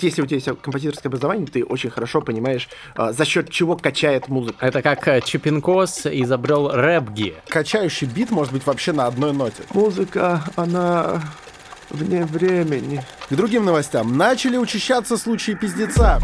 Если у тебя есть композиторское образование, ты очень хорошо понимаешь, а, за счет чего качает музыка. Это как э, Чипинкос изобрел рэпги. Качающий бит может быть вообще на одной ноте. Музыка, она вне времени. К другим новостям. Начали учащаться случаи пиздеца.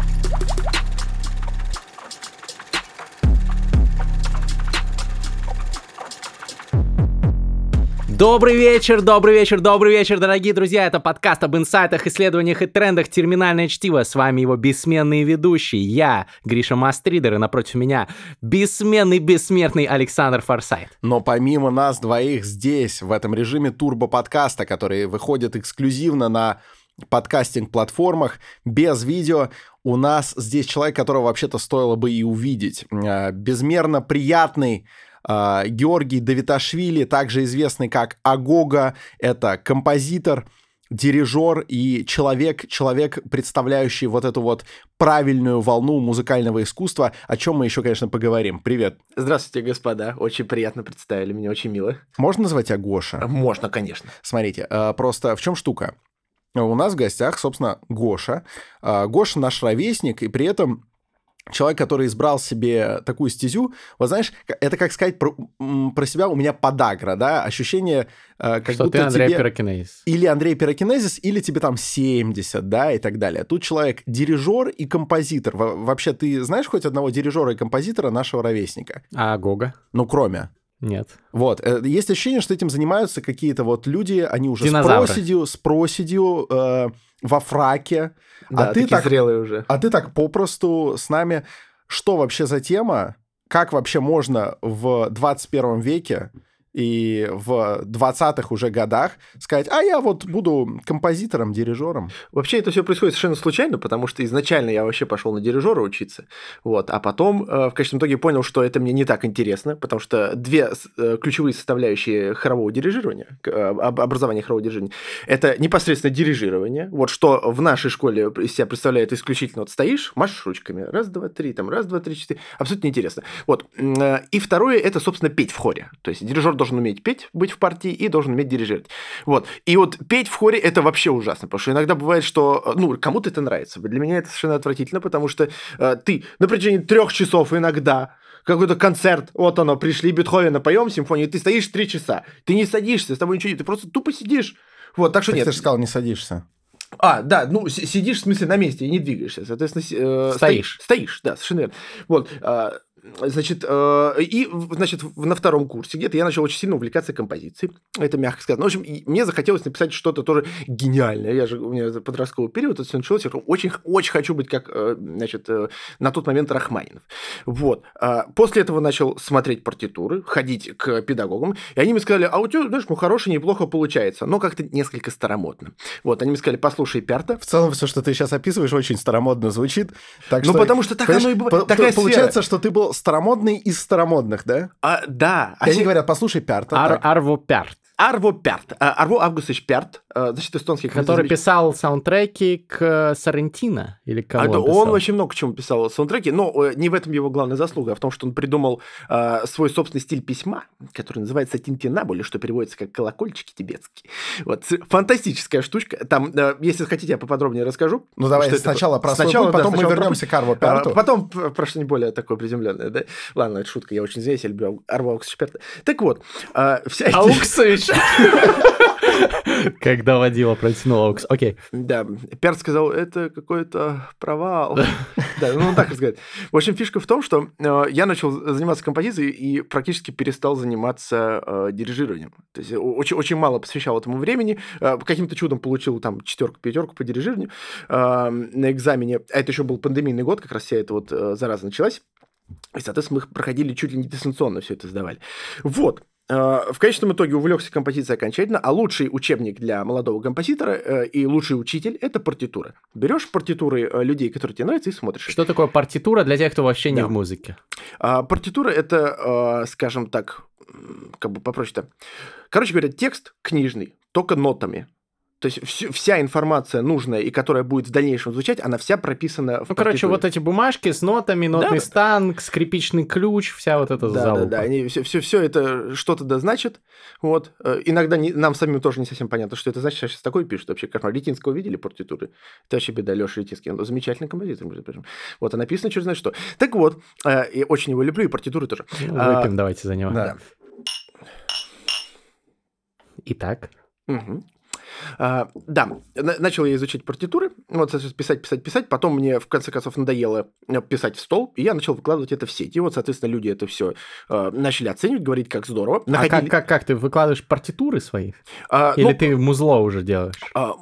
Добрый вечер, добрый вечер, добрый вечер, дорогие друзья. Это подкаст об инсайтах, исследованиях и трендах «Терминальное чтиво». С вами его бессменный ведущий, я, Гриша Мастридер, и напротив меня бессменный, бессмертный Александр Форсайт. Но помимо нас двоих здесь, в этом режиме турбо-подкаста, который выходит эксклюзивно на подкастинг-платформах без видео. У нас здесь человек, которого вообще-то стоило бы и увидеть. А, безмерно приятный Георгий Давиташвили, также известный как Агога, это композитор, дирижер и человек, человек, представляющий вот эту вот правильную волну музыкального искусства, о чем мы еще, конечно, поговорим. Привет. Здравствуйте, господа. Очень приятно представили меня, очень мило. Можно назвать тебя Гоша? Можно, конечно. Смотрите, а, просто в чем штука? У нас в гостях, собственно, Гоша. А, Гоша наш ровесник, и при этом человек, который избрал себе такую стезю, вот знаешь, это как сказать про, про себя у меня подагра, да, ощущение, э, как Что будто ты Андрей тебе... Пирокинезис. Или Андрей Пирокинезис, или тебе там 70, да, и так далее. Тут человек дирижер и композитор. Вообще, ты знаешь хоть одного дирижера и композитора нашего ровесника? А Гога? Ну, кроме. Нет. Вот. Э, есть ощущение, что этим занимаются какие-то вот люди, они уже Динозавры. с проседью, с проседью, э, во фраке. Да, а ты так, зрелые уже. А ты так попросту с нами. Что вообще за тема? Как вообще можно в 21 веке и в 20-х уже годах сказать, а я вот буду композитором, дирижером. Вообще это все происходит совершенно случайно, потому что изначально я вообще пошел на дирижера учиться, вот, а потом э, в конечном итоге понял, что это мне не так интересно, потому что две э, ключевые составляющие хорового дирижирования, э, образования хорового дирижирования, это непосредственно дирижирование, вот что в нашей школе из себя представляет исключительно вот стоишь, машешь ручками, раз, два, три, там, раз, два, три, четыре, абсолютно неинтересно. Вот, и второе, это, собственно, петь в хоре, то есть дирижер должен уметь петь, быть в партии и должен уметь дирижировать. Вот. И вот петь в хоре это вообще ужасно, потому что иногда бывает, что ну, кому-то это нравится. Для меня это совершенно отвратительно, потому что э, ты на протяжении трех часов иногда какой-то концерт, вот оно, пришли, Бетховена, поем симфонию, ты стоишь три часа, ты не садишься, с тобой ничего нет, ты просто тупо сидишь. Вот, так что так нет. Ты же сказал, не садишься. А, да, ну сидишь, в смысле, на месте и не двигаешься, соответственно... Э, стоишь. Стоишь, да, совершенно верно. Вот, э, Значит, э, и, значит, на втором курсе где-то я начал очень сильно увлекаться композицией. Это мягко сказано. В общем, мне захотелось написать что-то тоже гениальное. Я же, у меня подростковый период, это все началось. Я очень, очень хочу быть как, э, значит, э, на тот момент Рахманинов. Вот. А после этого начал смотреть партитуры, ходить к педагогам. И они мне сказали, а у тебя, знаешь, ну, хорошее, неплохо получается, но как-то несколько старомодно. Вот, они мне сказали, послушай, Пярта. В целом, все, что ты сейчас описываешь, очень старомодно звучит. Так ну, что, потому что так оно и бывает. Такая получается, сфера. что ты был старомодный из старомодных, да? А, да. И они говорят, послушай, Пярта. Ар Арво Пярт. Арво Пярт. А, Арво Августович Пярт, а, значит, эстонский Который писал саундтреки к Сарантино или кого а, он, он очень много к чему писал саундтреки, но э, не в этом его главная заслуга, а в том, что он придумал э, свой собственный стиль письма, который называется тинтинабули, что переводится как колокольчики тибетские. Вот, фантастическая штучка. Там, э, если хотите, я поподробнее расскажу. Ну, давай сначала это... про сначала, путь, потом да, мы вернемся к Арво Пярту. А, потом про что-нибудь более такое приземленное, да? Ладно, это шутка, я очень извиняюсь, я люблю Арво Августович Пярта. Так вот. Э, вся... Ауксович! Когда водила протянул аукс. Окей. Да, Перт сказал, это какой-то провал. Да, ну он так сказать. В общем, фишка в том, что э, я начал заниматься композицией и практически перестал заниматься э, дирижированием. То есть очень, очень мало посвящал этому времени. Э, каким-то чудом получил там четверку, пятерку по дирижированию на экзамене. А это еще был пандемийный год, как раз вся эта вот зараза началась. И, соответственно, мы проходили чуть ли не дистанционно все это сдавали. Вот. Э, в конечном итоге увлекся композицией окончательно, а лучший учебник для молодого композитора э, и лучший учитель – это партитура. Берешь партитуры э, людей, которые тебе нравятся, и смотришь. Что такое партитура для тех, кто вообще не да. в музыке? А, партитура – это, скажем так, как бы попроще-то. Короче говоря, текст книжный, только нотами. То есть всю- вся информация нужная и которая будет в дальнейшем звучать, она вся прописана в Ну, короче, партитуре. вот эти бумажки с нотами, нотный Да. стан, скрипичный ключ, вся вот эта Да, да, залупа. да, они все, все, все это что-то да значит. Вот. Э, Иногда не- нам самим тоже не совсем понятно, что это значит. Сейчас такое пишут вообще. Кошмар. Литинского видели партитуры? Это вообще беда. Леша Литинский. Он замечательный композитор, между прочим. Вот, а написано черт знает что. Так вот, э, я очень его люблю, и партитуры тоже. Ну, А, Выпьем давайте за него. Да. Итак, Мгм. А, да, на- начал я изучать партитуры, вот, соответственно, писать, писать, писать, потом мне, в конце концов, надоело э, писать в стол, и я начал выкладывать это в сеть. И вот, соответственно, люди это все начали оценивать, говорить, как здорово. а Находили- как, как, как ты выкладываешь партитуры свои? А, Или ну, ты музло уже делаешь? А,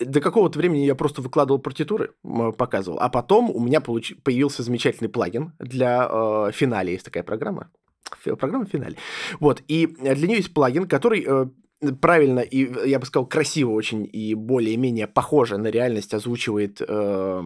до какого-то времени я просто выкладывал партитуры, показывал, а потом у меня получи- появился замечательный плагин для э, финале, есть такая программа, программа финале. Вот, и для нее есть плагин, который э, правильно и, я бы сказал, красиво очень и более-менее похоже на реальность озвучивает, э,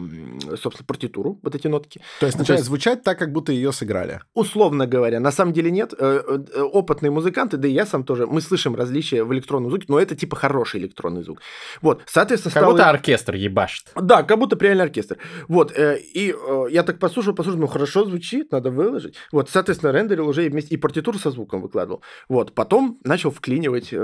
собственно, партитуру, вот эти нотки. То есть начинает есть- звучать так, как будто ее сыграли. Условно говоря, на самом деле нет. Э, э, Опытные музыканты, да и я сам тоже, мы слышим различия в электронном звуке, но это типа хороший электронный звук. Вот, соответственно, Как стало- будто оркестр ебашит. Да, как будто реальный оркестр. Вот, э, и э, я так послушал, послушал, ну хорошо звучит, надо выложить. Вот, соответственно, рендерил уже и вместе и партитуру со звуком выкладывал. Вот, потом начал вклинивать, э,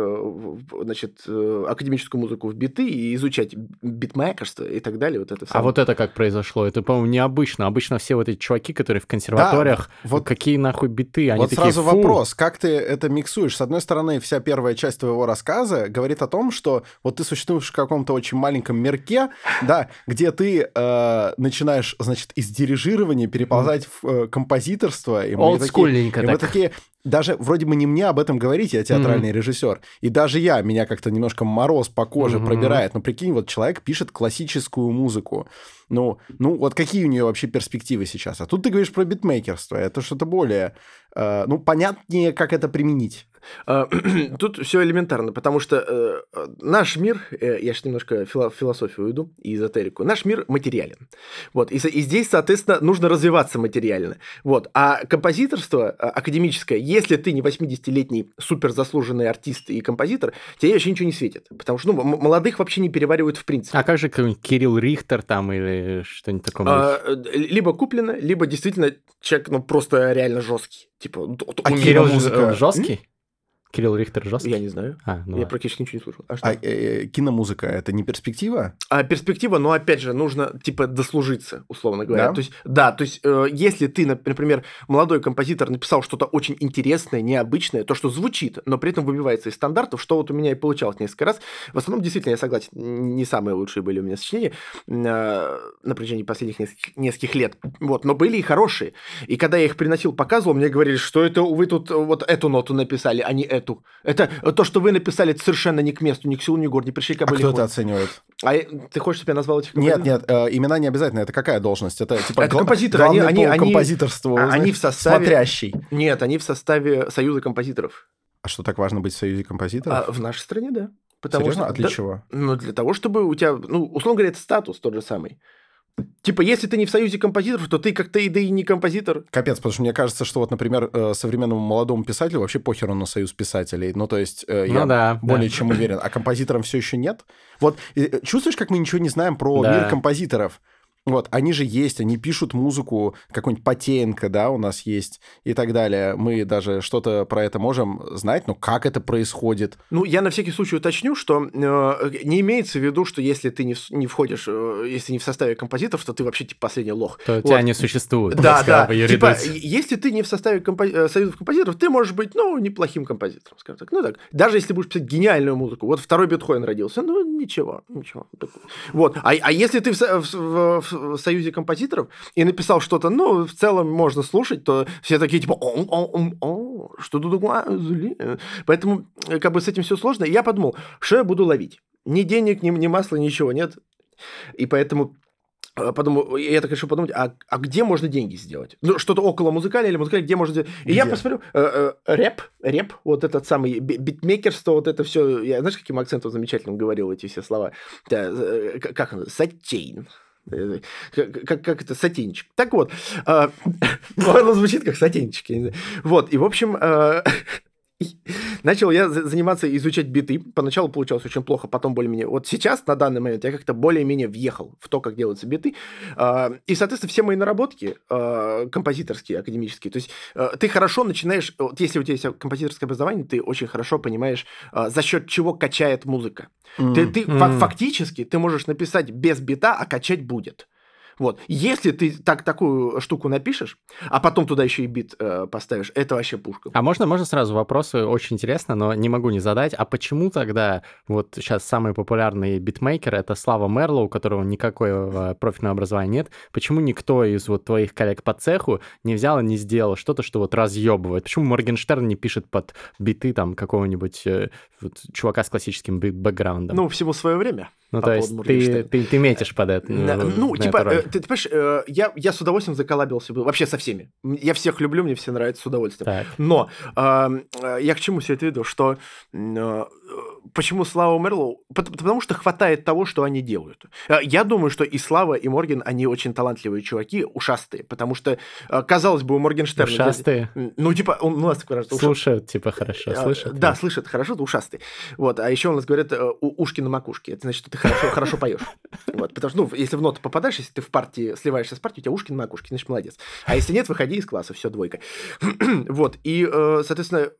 значит, э, академическую музыку в биты и изучать битмейкерство и так далее. Вот это А вот это как произошло? Это, по-моему, необычно. Обычно все вот эти чуваки, которые в консерваториях, вот- какие нахуй биты, они вот такие, сразу «Фу». вопрос, как ты это миксуешь? С одной стороны, вся первая часть твоего рассказа говорит о том, что вот ты существуешь в каком-то очень маленьком мирке, да, где ты э, начинаешь, значит, из дирижирования переползать в э, композиторство. И мы такие- Олдскульненько И мы так. такие, даже вроде бы не мне об этом говорить, я театральный режиссер. И даже я, меня как-то немножко мороз по коже Мгм. пробирает. Но прикинь, вот человек пишет классическую музыку. Ну, ну, вот какие у нее вообще перспективы сейчас? А тут ты говоришь про битмейкерство. Это что-то более, э, ну, понятнее, как это применить. А, Тут все элементарно, потому что э, э, наш мир, э, я сейчас немножко фило- в философию уйду и эзотерику, наш мир материален. Вот, и, и здесь, соответственно, нужно развиваться материально. Вот, а композиторство а, академическое, если ты не 80-летний суперзаслуженный артист и композитор, тебе вообще ничего не светит. Потому что ну, молодых вообще не переваривают в принципе. А как же Кирилл Рихтер там или что-нибудь такое? А, э, либо куплено, либо действительно человек ну, просто реально жесткий. Типа, А Кирилл киномузыка? ж- жесткий? Кирилл Рихтер жесткий? Я не знаю. А, ну я ладно. практически ничего не слышал. А что? А э, киномузыка это не перспектива? А перспектива, но опять же, нужно типа дослужиться, условно говоря. Да? То есть, да, то есть, э, если ты, нап- например, молодой композитор написал что-то очень интересное, необычное, то, что звучит, но при этом выбивается из стандартов, что вот у меня и получалось несколько раз. В основном, действительно, я согласен, не самые лучшие были у меня сочинения э, на протяжении последних нескольких, нескольких лет. Вот, но были и хорошие. И когда я их приносил, показывал, мне говорили, что это вы тут э, вот эту ноту написали, а не эту. Это э, то, что вы написали, это совершенно не к месту, ни к силу, ни к гор, не пришли А кто это оценивает? А ты хочешь, чтобы я назвал этих Нет, композиторов? нет, э, имена не обязательно. Это какая должность? Это типа Это гла- композиторы, они- они- они- композиторству, а, знаешь, они в составе- смотрящий. Нет, они в составе Союза композиторов. А что так важно быть в союзе композиторов? А в нашей стране, да. Потому Серьезно? что, а для да, чего? Ну, для того, чтобы у тебя, ну, условно говоря, это статус тот же самый. Типа, если ты не в Союзе композиторов, то ты как-то и да и не композитор. Капец, потому что мне кажется, что вот, например, э, современному молодому писателю вообще похеру на союз писателей. Ну, то есть э, Ну я да, более да. чем уверен. А композиторам все еще нет? Вот э, чувствуешь, как мы ничего не знаем про Да. мир композиторов? Вот, они же есть, они пишут музыку, какой-нибудь Потеенко, да, у нас есть и так далее. Мы даже что-то про это можем знать, но как это происходит? Ну, я на всякий случай уточню, что э, не имеется в виду, что если ты не, в- не входишь, э, если не в составе композиторов, то ты вообще типа последний лох. То Вот. тебя не существует. Да, да. Типа, если ты не в составе компо- э, союзов композиторов, ты можешь быть, ну, неплохим композитором, скажем так. Ну, так. Даже если будешь писать гениальную музыку. Вот второй Бетховен родился. Ну, ничего, ничего. Вот. А, а если ты в, в- в- в союзе композиторов и написал что-то, ну, в целом можно слушать, то все такие, типа, о, о, о, о, что тут? Зли?» Поэтому, э, как бы, с этим все сложно. И я подумал, что я буду ловить? Ни денег, ни, ни масла, ничего нет. И поэтому э, подумал, я так решил подумать, а, а где можно деньги сделать? Ну, что-то около музыкального или музыкального, где можно сделать? И я Где? посмотрю, э, э, рэп, рэп, вот этот самый би- битмейкерство, вот это все, я знаешь, каким акцентом замечательным говорил эти все слова? Да, э, как оно? Сатейн. Э, Как, как, как это, сатинчик. Так вот, э, оно звучит как сатинчик. Вот, и, в общем, э, Начал я заниматься, изучать биты. Поначалу получалось очень плохо, потом более-менее. Вот сейчас, на данный момент, я как-то более-менее въехал в то, как делаются биты. А, и, соответственно, все мои наработки а, композиторские, академические. То есть а, ты хорошо начинаешь... Вот если у тебя есть композиторское образование, ты очень хорошо понимаешь, за счет чего качает музыка. Mm. Ты, ты mm. фактически ты можешь написать без бита, а качать будет. Вот. Если ты так, такую штуку напишешь, а потом туда еще и бит э, поставишь, это вообще пушка. А можно, можно сразу вопросы? Очень интересно, но не могу не задать. А почему тогда вот сейчас самый популярный битмейкер — это Слава Мерло, у которого никакого профильного образования нет? Почему никто из вот твоих коллег по цеху не взял и не сделал что-то, что вот разъебывает? Почему Моргенштерн не пишет под биты там какого-нибудь э, вот, чувака с классическим бэкграундом? Ну, всему свое время. Ну, то есть ты, ты, ты метишь под это. Ну, ну типа, э, ты, ты понимаешь, э, я, я с удовольствием заколабился бы, вообще со всеми. Я всех люблю, мне все нравятся с удовольствием. Так. Но э, я к чему все это веду? Что э, почему Слава Мерлоу? Потому что хватает того, что они делают. Э, я думаю, что и Слава, и Морген, они очень талантливые чуваки, ушастые, потому что, э, казалось бы, у Моргенштерна... Ушастые? Ну, типа, он у нас такой раз... Слушают, типа, хорошо, слышат? Да, слышат хорошо, ушастые. Вот, а еще у нас говорят ушки на макушке. Это значит, что ты хорошо, хорошо поешь. Вот, потому что, ну, если в ноту попадаешь, если ты в партии сливаешься с партией, у тебя ушки на макушке, значит, молодец. А если нет, выходи из класса, все, двойка. вот, и, соответственно,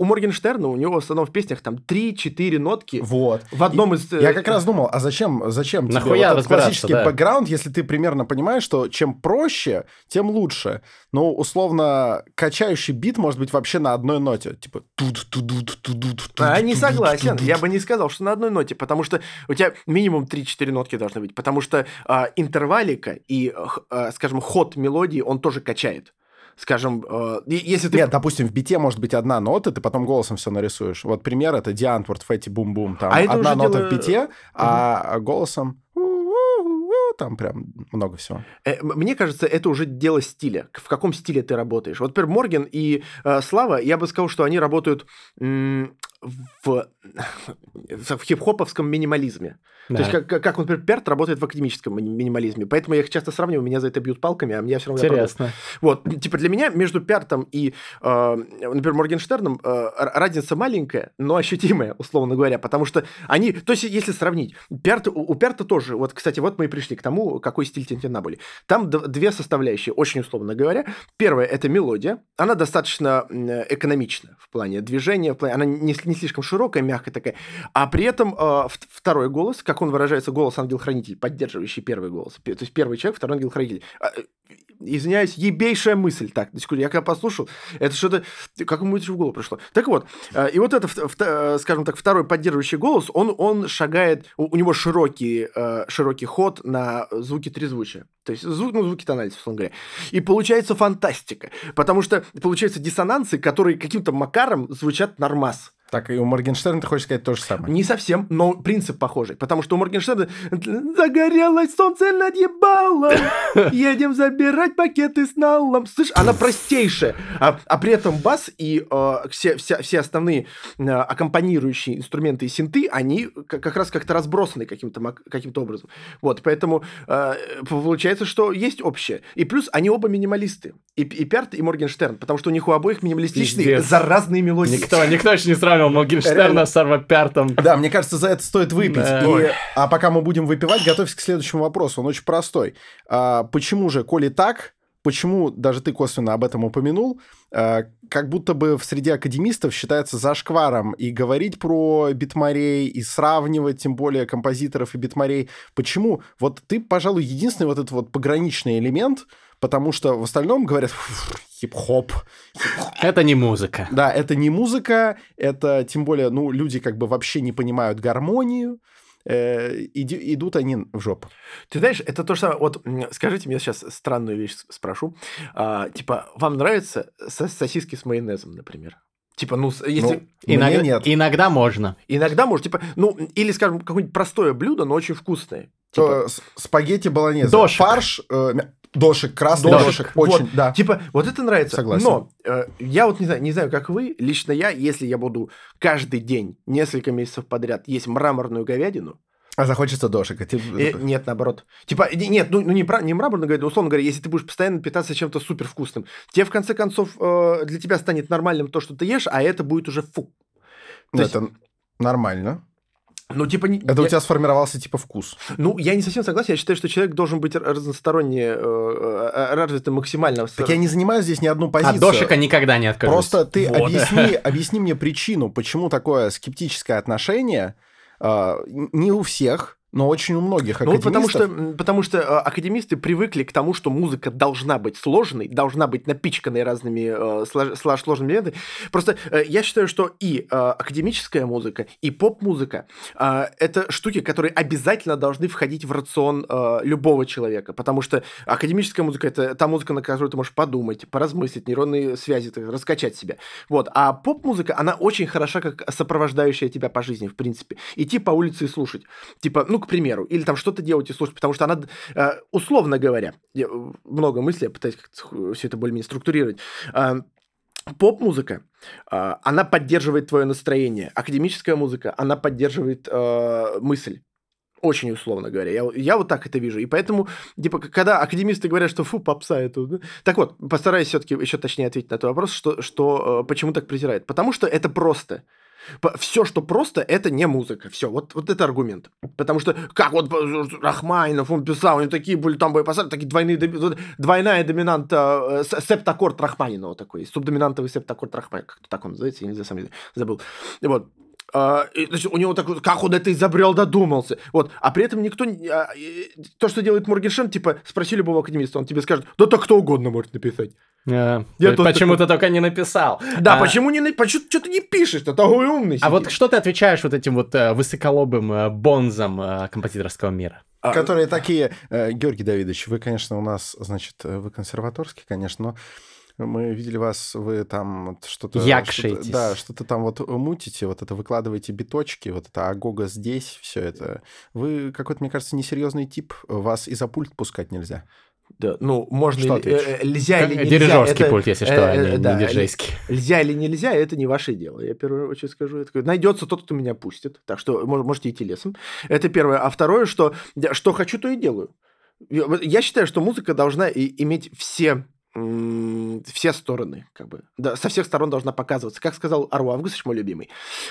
у Моргенштерна, у него в основном в песнях там 3-4 нотки. Вот. В одном из... Я как раз думал, а зачем, зачем Нахуя тебе вот этот классический да. бэкграунд, если ты примерно понимаешь, что чем проще, тем лучше. Ну, условно, качающий бит может быть вообще на одной ноте. Типа... А, не согласен. Я бы не сказал, что на одной ноте, потому что у тебя минимум 3-4 нотки должны быть, потому что а, интервалика и, а, скажем, ход мелодии, он тоже качает скажем, э, если ты... Нет, допустим, в бите может быть одна нота, ты потом голосом все нарисуешь. Вот пример — это Диантворд, Фетти, Бум-Бум. Там а одна нота дело... в бите, а угу. голосом там прям много всего. Э, мне кажется, это уже дело стиля. В каком стиле ты работаешь. Вот, например, Морген и э, Слава, я бы сказал, что они работают в, в хип-хоповском минимализме. Да. То есть, как, как, например, Перт работает в академическом минимализме. Поэтому я их часто сравниваю, меня за это бьют палками, а мне все равно... Интересно. Вот, типа для меня между Пертом и, э, например, Моргенштерном э, разница маленькая, но ощутимая, условно говоря, потому что они... То есть, если сравнить, Перт, у, у Перта тоже... Вот, кстати, вот мы и пришли к тому, какой стиль Тинтинабули. Там две составляющие, очень условно говоря. Первая — это мелодия. Она достаточно экономична в плане движения, в плане... она не, не слишком широкая, мягкая такая. А при этом э, второй голос, как он выражается, голос ангел-хранитель, поддерживающий первый голос. То есть первый человек, второй ангел-хранитель. А, извиняюсь, ебейшая мысль. Так, я когда послушал, это что-то, как ему это в голову пришло. Так вот, э, и вот это, э, скажем так, второй поддерживающий голос, он, он шагает, у, него широкий, э, широкий ход на звуки трезвучия. То есть звук, ну, звуки тональности, условно говоря. И получается фантастика, потому что получаются диссонансы, которые каким-то макаром звучат нормас. Так и у Моргенштерна ты хочешь сказать то же самое? Не совсем, но принцип похожий. Потому что у Моргенштерна загорелось солнце над ебалом, едем забирать пакеты с налом. Слышь, она простейшая. А, а при этом бас и э, все, все, все основные э, аккомпанирующие инструменты и синты, они как раз как-то разбросаны каким-то каким образом. Вот, поэтому э, получается, что есть общее. И плюс они оба минималисты. И, и Перт, и Моргенштерн, потому что у них у обоих минималистичные Пиздец. заразные мелодии. Никто, никто еще не сравнивает понял, Моргенштерна с Арвапертом. Да, мне кажется, за это стоит выпить. Да. И, а пока мы будем выпивать, готовься к следующему вопросу. Он очень простой. А, почему же, коли так, почему, даже ты косвенно об этом упомянул, а, как будто бы в среде академистов считается зашкваром и говорить про битмарей, и сравнивать, тем более, композиторов и битмарей. Почему? Вот ты, пожалуй, единственный вот этот вот пограничный элемент, потому что в остальном говорят хип-хоп. Это не музыка. Да, это не музыка, это тем более, ну, люди как бы вообще не понимают гармонию, э, иди, идут они в жопу. Ты знаешь, это то же самое. Вот скажите мне сейчас странную вещь спрошу. А, типа, вам нравятся сосиски с майонезом, например? Типа, ну, если... Ну, иногда, нет. иногда можно. Иногда можно. Типа, ну, или, скажем, какое-нибудь простое блюдо, но очень вкусное. Типа... Спагетти болонезе. Дошик. Фарш, э, Дошик, красный дошик, дошик очень, вот, да. Типа, вот это нравится. Согласен. Но э, я вот не знаю, не знаю, как вы, лично я, если я буду каждый день, несколько месяцев подряд есть мраморную говядину, А захочется дошика. Ты... Э, нет, наоборот. Типа, не- нет, ну, ну не, пра- не мраморно говоря, условно говоря, если ты будешь постоянно питаться чем-то супер вкусным, тебе в конце концов э, для тебя станет нормальным то, что ты ешь, а это будет уже фу. Ну, То есть- это нормально. Ну, типа, не- Это у я- тебя сформировался типа вкус. ну, я не совсем согласен. Я считаю, что человек должен быть разносторонне э, э, развитым максимально. Так я не занимаю здесь ни одну позицию. От дошика никогда не откажусь. Просто ты Вот. объясни, объясни мне причину, почему такое скептическое отношение а, не у всех, но очень у многих Ну, академистов. потому что, потому что э, академисты привыкли к тому, что музыка должна быть сложной, должна быть напичканной разными э, слож- сложными элементами. Просто э, я считаю, что и э, академическая музыка, и поп-музыка э, это штуки, которые обязательно должны входить в рацион э, любого человека. Потому что академическая музыка это та музыка, на которую ты можешь подумать, поразмыслить, нейронные связи, так, раскачать себя. Вот. А поп-музыка, она очень хороша как сопровождающая тебя по жизни, в принципе. Идти по улице и слушать. Типа, ну, к примеру, или там что-то делать и слушать, потому что она, э, условно говоря, э, много мыслей, я пытаюсь как-то все это более-менее структурировать. Э, Поп-музыка, э, она поддерживает твое настроение. Академическая музыка, она поддерживает э, мысль. Очень условно говоря. Я, я вот так это вижу. И поэтому, типа, когда академисты говорят, что фу, попса это... да». Так вот, постараюсь все-таки еще точнее ответить на этот вопрос, что, что э, почему так презирают. Потому что это просто. Все, что просто, это не музыка. Все, вот, вот это аргумент. Потому что, как вот Рахманинов, он писал, у него такие были там боепасады, такие двойные, двойная доминанта, э, септаккорд Рахманинова такой, субдоминантовый септаккорд Рахманинова, как так он называется, я не знаю, сам забыл. И Вот. Значит, у него такой, как он это изобрел, додумался. Вот. А при этом никто... а, то, что делает Моргенштерн, типа, спроси любого академиста, он тебе скажет, да так кто угодно может написать. Э, Я Почему ты только не написал? Да, А, почему не... Почему что ты не пишешь? Ты такой умный. А вот что ты отвечаешь вот этим вот э, высоколобым э, бонзам композиторского мира? А, Которые такие, Георгий Давидович, вы, конечно, у нас, значит, вы консерваторский, конечно, но мы видели вас, вы там вот что-то... Якшаетесь. что-то- Да, что-то там вот мутите, вот это выкладываете биточки, вот это агога здесь, все это. Вы какой-то, мне кажется, несерьезный тип, вас и за пульт пускать нельзя. Да, ну, можно Что или, ответишь? э, э, нельзя или нельзя. Дирижерский это- пульт, если э, что, а э, не, не да, диджейский. Нельзя или нельзя, это не ваше дело. Я первую очередь скажу. Это найдется тот, кто меня пустит. Так что мож- можете идти лесом. Это первое. А второе, что что хочу, то и делаю. Я считаю, что музыка должна иметь все все стороны, как бы, да, со всех сторон должна показываться. Как сказал Ару Августович, мой любимый,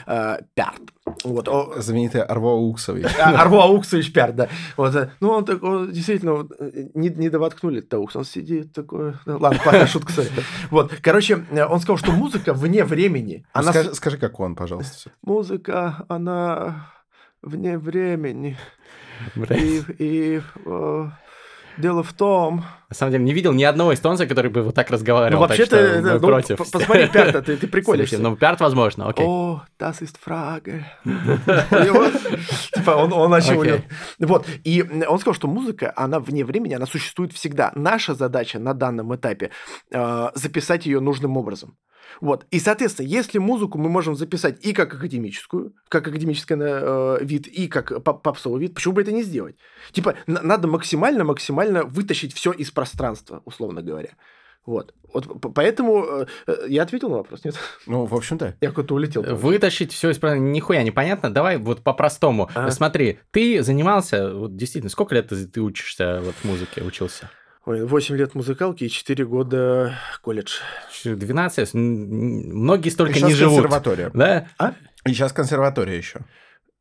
э, пярт. Вот, о- Знаменитый Арво Уксович. а, Арво Ауксович Пярт, да. Вот, э, ну, он такой, он действительно, вот, э, не, не довоткнули Таукс, он сидит такой, ладно, плохая шутка, да. Вот, короче, э, он сказал, что музыка вне времени. Ну, Она, Скажи, скажи, как он, пожалуйста. Музыка, она вне времени. И, и дело в том... На самом деле, не видел ни одного эстонца, который бы вот так разговаривал. Ну, так вообще-то, что это, мы ну, против. посмотри Пярта, ты, ты приколишься. Ну, Пярт, возможно, окей. О, das ist Frage. Типа он, начал... Вот. И он сказал, что музыка, она вне времени, она существует всегда. Наша задача на данном этапе э, записать ее нужным образом. Вот. И, соответственно, если музыку мы можем записать и как академическую, как академический э, вид, и как поп- попсовый вид, почему бы это не сделать? Типа, на- надо максимально-максимально вытащить все из пространства, условно говоря. Вот. вот поэтому э, э, я ответил на вопрос, нет? Ну, в общем-то. Я куда-то улетел. Вытащить все из правильно, нихуя непонятно. Давай вот по-простому. А. Смотри, ты занимался, вот действительно, сколько лет ты, ты учишься вот музыке, учился? Ой, 8 лет музыкалки и 4 года колледж. 12? М, Многие столько И сейчас не живут. консерватория. Да? И сейчас консерватория еще.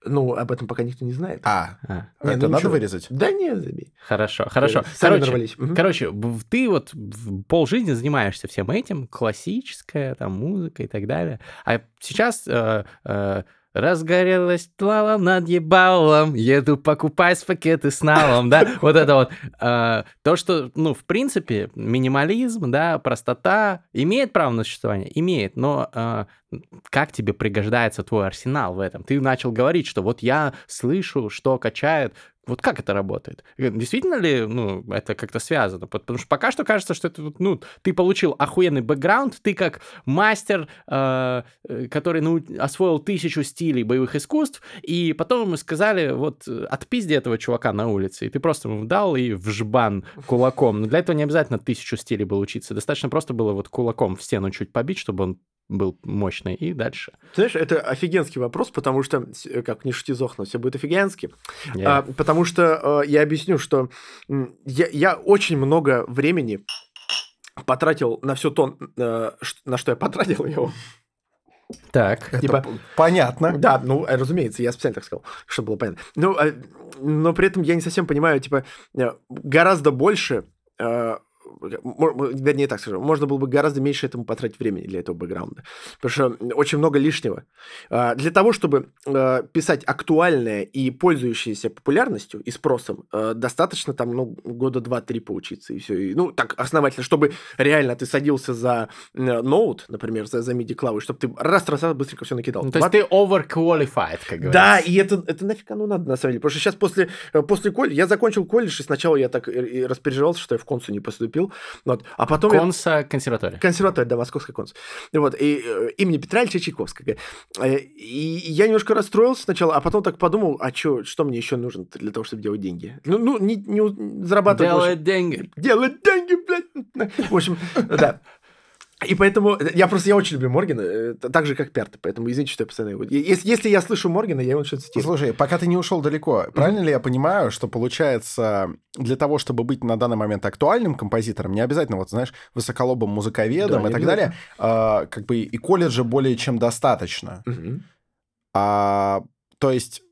Ну, об этом пока никто не знает. А, А, Не, это ну надо ничего. вырезать? Да не, забей. хорошо, хорошо. Сами Короче, нарвались. Мгм. Короче, ты вот в полжизни занимаешься всем этим, классическая там музыка и так далее. А сейчас э, э, разгорелась лала над ебалом, еду покупать пакеты с налом, да, вот это вот. Э, То, что, ну, в принципе, минимализм, да, простота имеет право на существование? Имеет, но э, как тебе пригождается твой арсенал в этом? Ты начал говорить, что вот я слышу, что качает. Вот как это работает? Действительно ли, ну, это как-то связано? Пот- Потому что пока что кажется, что это, ну, ты получил охуенный бэкграунд, ты как мастер, э, э, который ну, освоил тысячу стилей боевых искусств, и потом ему сказали, вот, э, отпизди этого чувака на улице, и ты просто ему дал и в жбан кулаком. Но для этого не обязательно тысячу стилей было учиться, достаточно просто было вот кулаком в стену чуть побить, чтобы он был мощный, и дальше. Знаешь, это офигенский вопрос, потому что, с- как не шути Зохна, все будет офигенски. Я- А, потому что э, я объясню, что я, я очень много времени потратил на все то, э, на что я потратил его. Так. Это Типа- понятно. Да, ну, э, разумеется, я специально так сказал, чтобы было понятно. Ну, э, но при этом я не совсем понимаю, типа, э, гораздо больше, э, вернее, так скажу, можно было бы гораздо меньше этому потратить времени для этого бэкграунда. Потому что очень много лишнего. А, Для того, чтобы э, писать актуальное и пользующееся популярностью и спросом, э, достаточно там, ну, года два-три поучиться, и все. Ну, так, основательно, чтобы реально ты садился за э, ноут, например, за, за MIDI-клавы, чтобы ты раз-раз быстренько все накидал. Ну, то есть ты overqualified, как говорится. Да, и это, это нафиг оно надо, на самом деле. Потому что сейчас после, э, после колледжа, я закончил колледж, и сначала я так и, и распереживался, что я в консу не поступил. Вот. А потом я... Конса консерватория. Консерватория, да, Московская конс. Вот, и э, имени Петра Ильича Чайковского. Э, И я немножко расстроился сначала, а потом так подумал, а чё, что мне еще нужно для того, чтобы делать деньги? Ну, ну не, не зарабатывать... больше. Делает деньги. Делать деньги, блядь. В общем, да. И поэтому я просто я очень люблю Моргена, э, так же как Перта, поэтому извините, что я постоянно его. Если, если я слышу Моргена, я его начну цитировать. Слушай, пока ты не ушел далеко, правильно ли я понимаю, что получается для того, чтобы быть на данный момент актуальным композитором, не обязательно, вот знаешь, высоколобым музыковедом Да, и так далее, а, как бы и колледжа более чем достаточно. Мгм. А, то есть,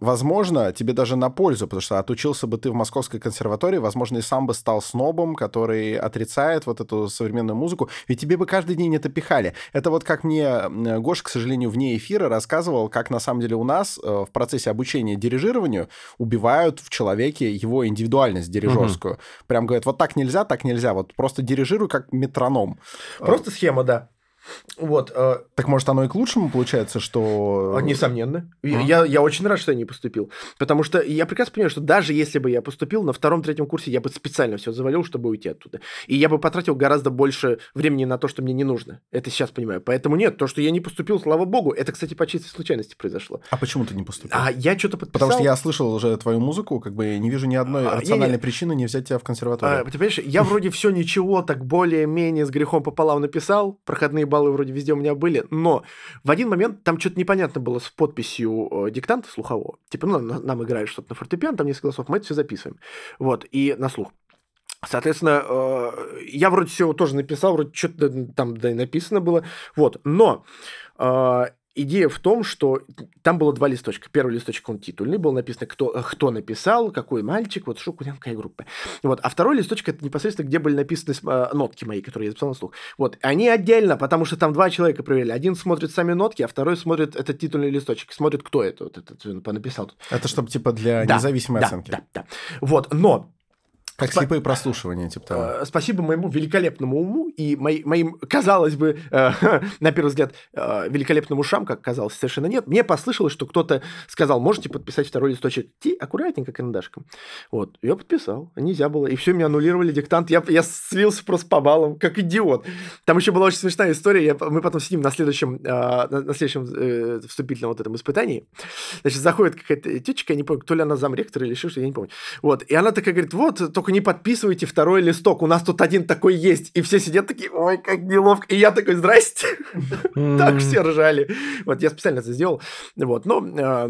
возможно, тебе даже на пользу, потому что отучился бы ты в Московской консерватории, возможно, и сам бы стал снобом, который отрицает вот эту современную музыку, ведь тебе бы каждый день это пихали. Это вот как мне м, Гоша, к сожалению, вне эфира рассказывал, как на самом деле у нас э, в процессе обучения дирижированию убивают в человеке его индивидуальность дирижерскую. Прям говорят, вот так нельзя, так нельзя, вот просто дирижируй как метроном. Просто схема, да. Вот, э, Так может оно и к лучшему получается, что... А, Несомненно. А. Я, я очень рад, что я не поступил. Потому что я прекрасно понимаю, что даже если бы я поступил, на втором-третьем курсе я бы специально все завалил, чтобы уйти оттуда. И я бы потратил гораздо больше времени на то, что мне не нужно. Это сейчас понимаю. Поэтому нет, то, что я не поступил, слава богу, это, кстати, по чистой случайности произошло. А почему ты не поступил? А я что-то подписал. Потому что я слышал уже твою музыку, как бы не вижу ни одной А, рациональной не-не. причины не взять тебя в консерваторию. А, ты понимаешь, я вроде все ничего так более-менее с грехом пополам написал, проходные баллы вроде везде у меня были, но в один момент там что-то непонятно было с подписью э, диктанта слухового. Типа, ну, на- нам играют что-то на фортепиано, там несколько голосов, мы это все записываем. Вот, и на слух. Соответственно, э, я вроде все тоже написал, вроде что-то там да и написано было. Вот, но э, идея в том, что там было два листочка. Первый листочек, он титульный, был написано, кто, кто написал, какой мальчик, вот что, какая группа. Вот. А второй листочек, это непосредственно, где были написаны э, нотки мои, которые я записал на слух. Вот. Они отдельно, потому что там два человека проверяли. Один смотрит сами нотки, а второй смотрит этот титульный листочек, смотрит, кто это, вот этот написал. Это чтобы типа для Да, независимой да, оценки. Да, да. Вот, но Как Спа- слепые прослушивания, типа того. Э, Спасибо моему великолепному уму и мои- моим, казалось бы, э, на первый взгляд, э, великолепным ушам, как казалось, совершенно нет. Мне послышалось, что кто-то сказал, можете подписать второй листочек Ти, аккуратненько карандашком. Вот, я подписал, нельзя было. И все, меня аннулировали диктант. Я, я слился просто по баллам, как идиот. Там еще была очень смешная история. Я- мы потом сидим на следующем, э, на, на следующем э, вступительном вот этом испытании. Значит, заходит какая-то тетечка, я не помню, то ли она замректора или еще что, я не помню. Вот, и она такая говорит, вот, только не подписывайте второй листок, у нас тут один такой есть. И все сидят такие, ой, как неловко. И я такой, здрасте. Так все ржали. Вот, я специально это сделал. Вот, но, э,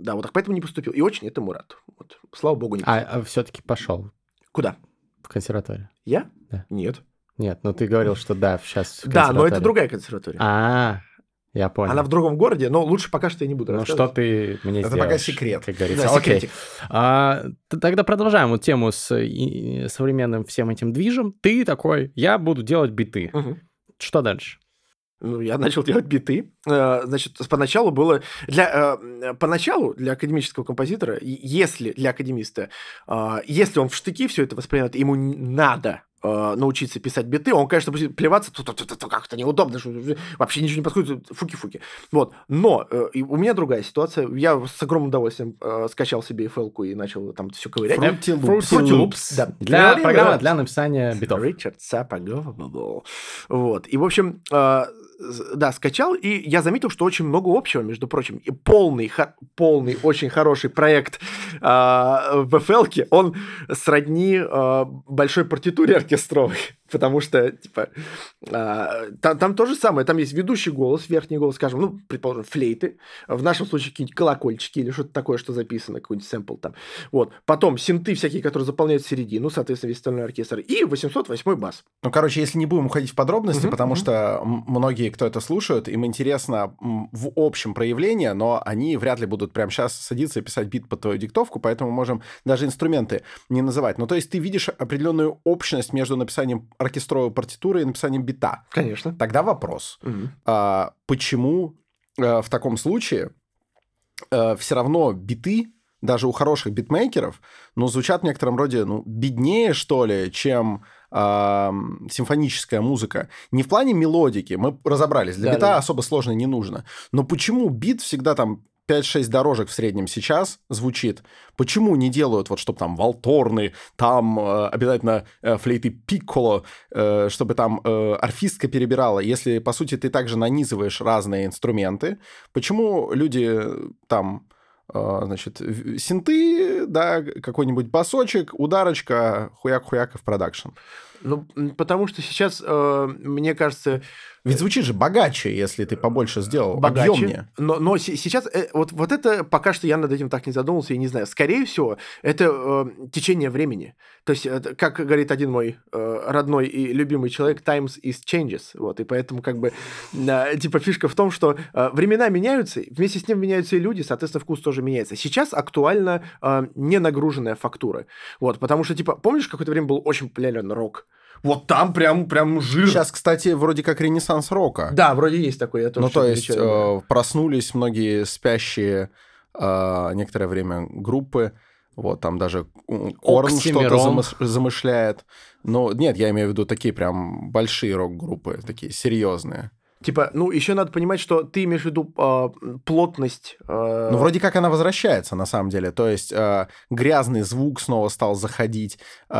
да, вот так, поэтому не поступил. И очень этому рад. Вот, слава богу, не поступил. А, все-таки пошел Куда? в консерваторию. Я? Да. Нет. Нет, ну ты говорил, что да, сейчас. Да, но это другая консерватория. А, я понял. Она в другом городе, но лучше пока что я не буду Ну что ты мне Это сделаешь, пока секрет. Как говорится. Да, Окей. А, тогда продолжаем вот тему с и- современным всем этим движем. Ты такой, я буду делать биты. Мгм. Что дальше? Ну, я начал делать биты. Э, Значит, поначалу было... Для, э, поначалу для академического композитора, если для академиста, э, если он в штыки все это воспринимает, ему надо научиться писать биты, он, конечно, будет плеваться, «Ту-ту-ту-ту, как это неудобно, что вообще ничего не подходит, фуки-фуки. Вот. Но э, у меня другая ситуация. Я с огромным удовольствием э, скачал себе FL и начал там все ковырять. Fruity Loops. Fruity Loops, да. Для Говорим, программы да. для написания битов. Ричард Сапогов. Вот. И, в общем, э, да, скачал, и я заметил, что очень много общего, между прочим. И полный, хо- полный, очень хороший проект э, в FL, он сродни э, большой партитуре оркестровой. Потому что, типа, а, там, там то же самое, там есть ведущий голос, верхний голос, скажем, ну, предположим, флейты, в нашем случае какие-нибудь колокольчики или что-то такое, что записано, какой-нибудь сэмпл там. Вот. Потом синты всякие, которые заполняют середину, соответственно, весь остальной оркестр, и 808 бас. Ну, короче, если не будем уходить в подробности, угу, потому угу. что многие, кто это слушают, им интересно в общем проявлении, но они вряд ли будут прямо сейчас садиться и писать бит под твою диктовку, поэтому можем даже инструменты не называть. Ну, то есть ты видишь определенную общность между написанием оркестровой партитуры и написанием бита. Конечно. Тогда вопрос. Угу. А, почему а, в таком случае а, все равно биты даже у хороших битмейкеров, ну, звучат в некотором роде, ну, беднее, что ли, чем э, симфоническая музыка. Не в плане мелодики, мы разобрались, для да, бита да. особо сложно не нужно. Но почему бит всегда там 5-6 дорожек в среднем сейчас звучит. Почему не делают, вот, чтобы там валторны, там э, обязательно э, флейты пикколо, э, чтобы там э, орфистка перебирала, если, по сути, ты также нанизываешь разные инструменты? Почему люди э, там э, значит, синты, да, какой-нибудь басочек, ударочка, хуяк-хуяк в продакшн. Ну, потому что сейчас, э, мне кажется, ведь звучит же богаче, если ты побольше сделал, богаче, объемнее. Но, но сейчас э, вот, вот это пока что я над этим так не задумался и не знаю. Скорее всего, это э, течение времени. То есть, это, как говорит один мой э, родной и любимый человек, times is changes. Вот, и поэтому как бы э, типа фишка в том, что э, времена меняются, вместе с ним меняются и люди, соответственно, вкус тоже меняется. Сейчас актуально э, не нагруженная фактура. Вот, потому что, типа, помнишь, какое-то время был очень популярен рок? Вот там прям, прям жир. Сейчас, кстати, вроде как ренессанс рока. Да, вроде есть такой. Я тоже ну, то есть э, проснулись многие спящие э, некоторое время группы. Вот, там даже Корн что-то замыш... замышляет. Но нет, я имею в виду такие прям большие рок-группы, такие серьезные. Типа, ну, еще надо понимать, что ты имеешь в виду э, плотность. Э... Ну, вроде как она возвращается, на самом деле. То есть э, грязный звук снова стал заходить, э,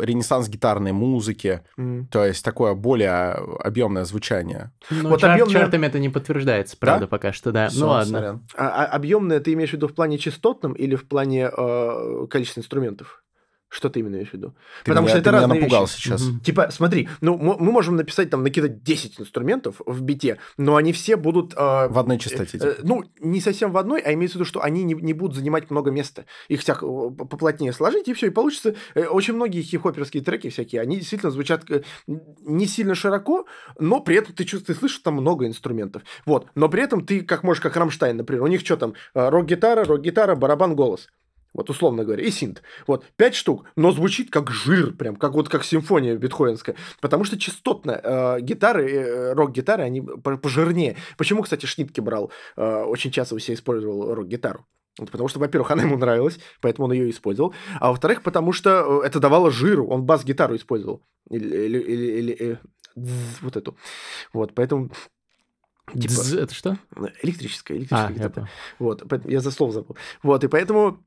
ренессанс гитарной музыки, mm. то есть такое более объемное звучание. Ну, вот чар- объемное... чартами это не подтверждается, правда, да? пока что, да. Все, ну, ладно. А, а объемное ты имеешь в виду в плане частотном или в плане э, количества инструментов? Что ты именно имеешь в виду? Ты Потому меня, что это ты разные меня напугал вещи. сейчас. Угу. Типа, смотри, ну мы можем написать там, накидать 10 инструментов в бите, но они все будут... Э, в одной частоте. Э, ну, не совсем в одной, а имеется в виду, что они не, не будут занимать много места. Их всяк поплотнее сложить, и все, и получится... Э, очень многие хип-хоперские треки всякие, они действительно звучат э, не сильно широко, но при этом ты чувствуешь, ты слышишь там много инструментов. Вот. Но при этом ты, как можешь, как Рамштайн, например, у них что там? Э, рок-гитара, рок-гитара, барабан, голос вот условно говоря, и синт. Вот, пять штук, но звучит как жир, прям, как вот как симфония бетховенская, потому что частотно э, гитары, э, рок-гитары, они пожирнее. Почему, кстати, Шнитке брал, э, очень часто у себя использовал рок-гитару? Вот потому что, во-первых, она ему нравилась, поэтому он ее использовал. А во-вторых, потому что э, это давало жиру. Он бас-гитару использовал. Или, или, или, или э, вот эту. Вот, поэтому Типа, Дз, это что? Электрическая, электрическая а, гитара. Вот, я за слов забыл. Вот, и поэтому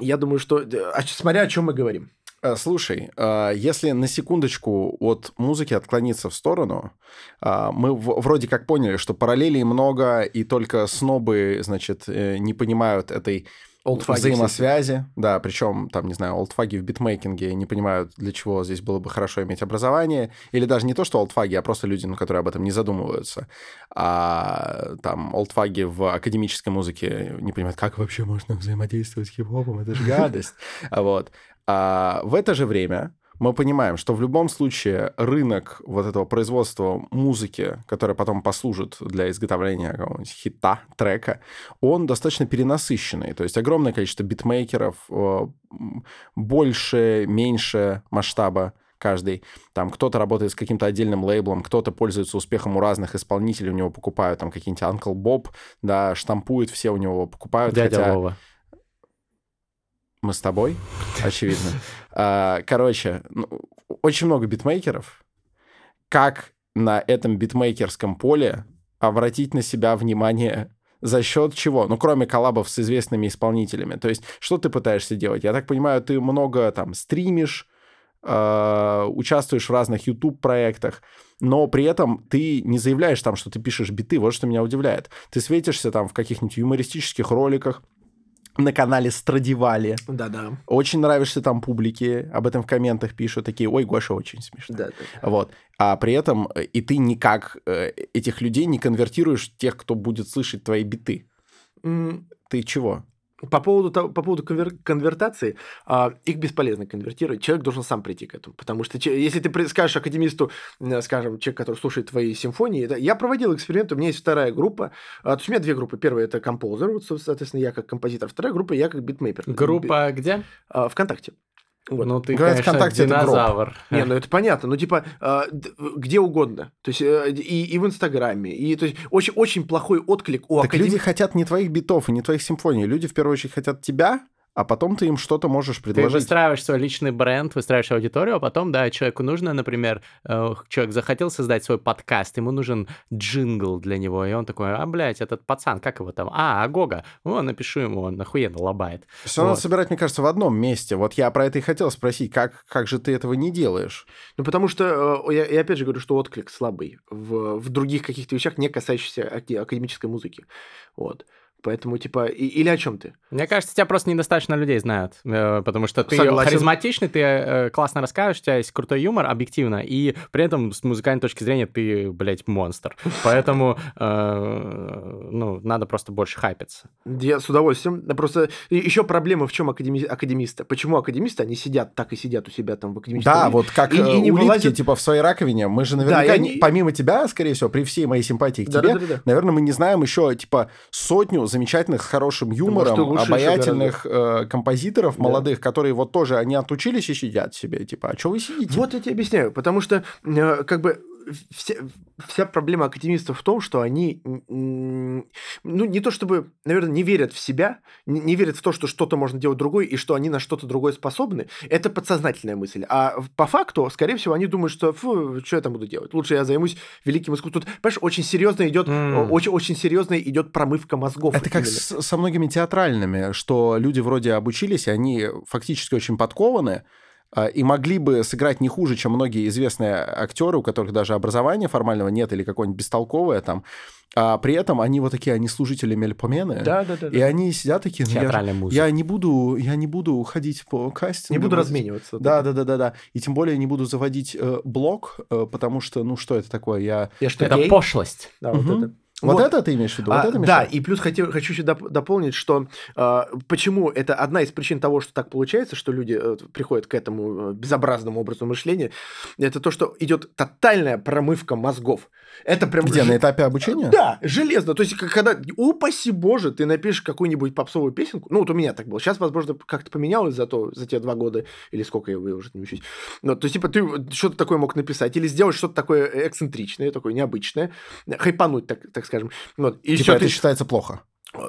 я думаю, что... А, смотря о чем мы говорим. Э, слушай, э, если на секундочку от музыки отклониться в сторону, мы вроде как поняли, что параллелей много, и только снобы, значит, не понимают этой олдфаги взаимосвязи. Да, причем, там, не знаю, олдфаги в битмейкинге не понимают, для чего здесь было бы хорошо иметь образование. Или даже не то, что олдфаги, а просто люди, ну, которые об этом не задумываются. А там олдфаги в академической музыке не понимают, как вообще можно взаимодействовать с хип-хопом, это же гадость. Вот. А в это же время мы понимаем, что в любом случае рынок вот этого производства музыки, которая потом послужит для изготовления какого-нибудь хита, трека, он достаточно перенасыщенный. То есть огромное количество битмейкеров, э, больше, меньше масштаба каждый. Там кто-то работает с каким-то отдельным лейблом, кто-то пользуется успехом у разных исполнителей, у него покупают там какие-нибудь Uncle Bob, да, штампуют, все у него покупают. Дядя хотя... Вова. Мы с тобой, очевидно. А, короче, ну, очень много битмейкеров. Как на этом битмейкерском поле обратить на себя внимание за счет чего? Ну, кроме коллабов с известными исполнителями. То есть, что ты пытаешься делать? Я так понимаю, ты много там стримишь, э, участвуешь в разных YouTube-проектах, но при этом ты не заявляешь там, что ты пишешь биты. Вот что меня удивляет. Ты светишься там в каких-нибудь юмористических роликах, на канале Страдивали. Да-да. Очень нравишься там публике, об этом в комментах пишут, такие, ой, Гоша очень смешно. Да, да. Вот. А при этом э, и ты никак э, этих людей не конвертируешь в тех, кто будет слышать твои биты. М, Ты чего? По поводу, по поводу конвер- конвертации, а, их бесполезно конвертировать. Человек должен сам прийти к этому. Потому что если ты скажешь академисту, э, скажем, человек, который слушает твои симфонии, это- я проводил эксперимент, у меня есть вторая группа. а, То есть у меня две группы. Первая это композер, вот, соответственно, я как композитор. Вторая группа я как битмейкер. Группа где? А, ВКонтакте. Вот. Ну, ты, Говорят, конечно, ВКонтакте это гроб. динозавр. Не, ну это понятно, ну типа а, где угодно, то есть э, и, и в Инстаграме, и то есть очень очень плохой отклик у Так академи- люди хотят не твоих битов и не твоих симфоний. Люди в первую очередь хотят тебя, а потом ты им что-то можешь Ты предложить. выстраиваешь свой личный бренд, выстраиваешь аудиторию, а потом, да, человеку нужно, например, э, человек захотел создать свой подкаст, ему нужен джингл для него, и он такой, а, блядь, этот пацан, как его там? А, Агога. О, напишу ему, он охуенно лобает. Все надо Вот. собирать, мне кажется, в одном месте. Вот я про это и хотел спросить, как, как же ты этого не делаешь? Ну, потому что, э, я, я опять же говорю, что отклик слабый в, в других каких-то вещах, не касающихся академической музыки. Вот. Поэтому, типа, и- или о чем ты? Мне кажется, тебя просто недостаточно людей знают, э, потому что ты Согласен. харизматичный, ты э, классно рассказываешь, у тебя есть крутой юмор, объективно, и при этом с музыкальной точки зрения ты, блядь, монстр. Поэтому, э, ну, надо просто больше хайпиться. Я с удовольствием. Да Просто еще проблема в чем академи... академисты? Почему академисты, они сидят так и сидят у себя там в академическом Да, мире? вот как И- э, и не улитки, вылазят- типа в своей раковине. Мы же наверняка, они- не- помимо тебя, скорее всего, при всей моей симпатии к Да, тебе, да, да, да. наверное, мы не знаем еще, типа, сотню замечательных, с хорошим юмором, может, обаятельных э, композиторов молодых, которые вот тоже, они отучились и сидят себе, типа, а что вы сидите? Вот я тебе объясняю, потому что э, как бы вся, вся проблема академистов в том, что они, ну, не то чтобы, наверное, не верят в себя, не, не верят в то, что что-то можно делать другое и что они на что-то другое способны. Это подсознательная мысль. А по факту, скорее всего, они думают, что, фу, что я там буду делать? Лучше я займусь великим искусством. Тут, понимаешь, очень серьезно идет, М. очень, очень серьезно идет промывка мозгов. Это как с- со многими театральными, что люди вроде обучились, и они фактически очень подкованы, и могли бы сыграть не хуже, чем многие известные актеры, у которых даже образования формального нет или какое-нибудь бестолковое там. А при этом они вот такие, они служители Мельпомены. Да, да, да. И да. они сидят такие, ну, я, музыка. я не буду, я не буду ходить по кастингу. Не буду вот. размениваться. Да, да, да, да, да. И тем более не буду заводить э, блог, э, потому что, ну что это такое? Я Я что, Это гей? пошлость. Да, вот Мгм. это. Вот, это ты имеешь в виду? Вот А, это да, и плюс хотел, хочу еще доп- дополнить, что э, почему это одна из причин того, что так получается, что люди э, приходят к этому э, безобразному образу мышления, это то, что идет тотальная промывка мозгов. Это прям... Где на этапе обучения? Да, железно. То есть, когда, упаси боже, ты напишешь какую-нибудь попсовую песенку, ну, вот у меня так было. Сейчас, возможно, как-то поменялось за, то, за те два года, или сколько я уже не учусь. Ну, то есть, типа, ты что-то такое мог написать, или сделать что-то такое эксцентричное, такое необычное, хайпануть, так, так скажем. Вот. И Типа всё, это ты- считается плохо.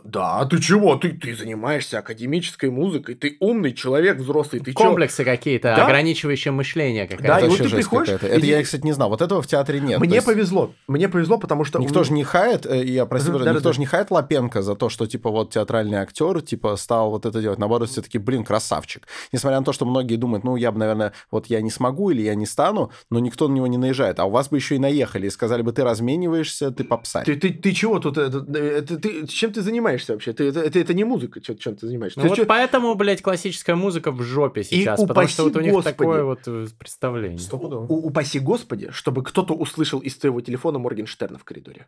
Да, ты чего? Ты, ты занимаешься академической музыкой, ты умный человек взрослый, ты? Комплексы какие-то, Да. ограничивающее мышление Да, какая-то. и вот ты приходишь, какая-то. Это и- я, кстати, не знал. Вот этого в театре нет. Мне есть повезло. Мне повезло, потому что... Никто же не хает, э, я прости, пожалуйста, никто да-да-да. же не хает Лапенко за то, что, типа, вот театральный актер, типа, стал вот это делать. Наоборот, все таки блин, красавчик. Несмотря на то, что многие думают, ну, я бы, наверное, вот я не смогу или я не стану, но никто на него не наезжает. А у вас бы еще и наехали и сказали бы, ты размениваешься, ты попсарь. Ты, ты, ты чего тут? Это, это, ты, чем ты занимаешься вообще? Ты, это, это, это не музыка, чем, чем ты занимаешься. Ну Ты вот чё- поэтому, блядь, классическая музыка в жопе сейчас, потому упаси что вот у них Господи. такое вот э, представление. Стопудово. У- упаси Господи, чтобы кто-то услышал из твоего телефона Моргенштерна в коридоре.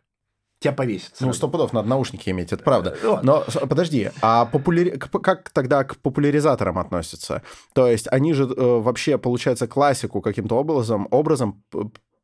Тебя повесят. Ну, сразу. сто пудов надо наушники иметь, это правда. Э. Но подожди, а популяри- как тогда к популяризаторам относятся? То есть они же э, вообще, получается, классику каким-то образом, образом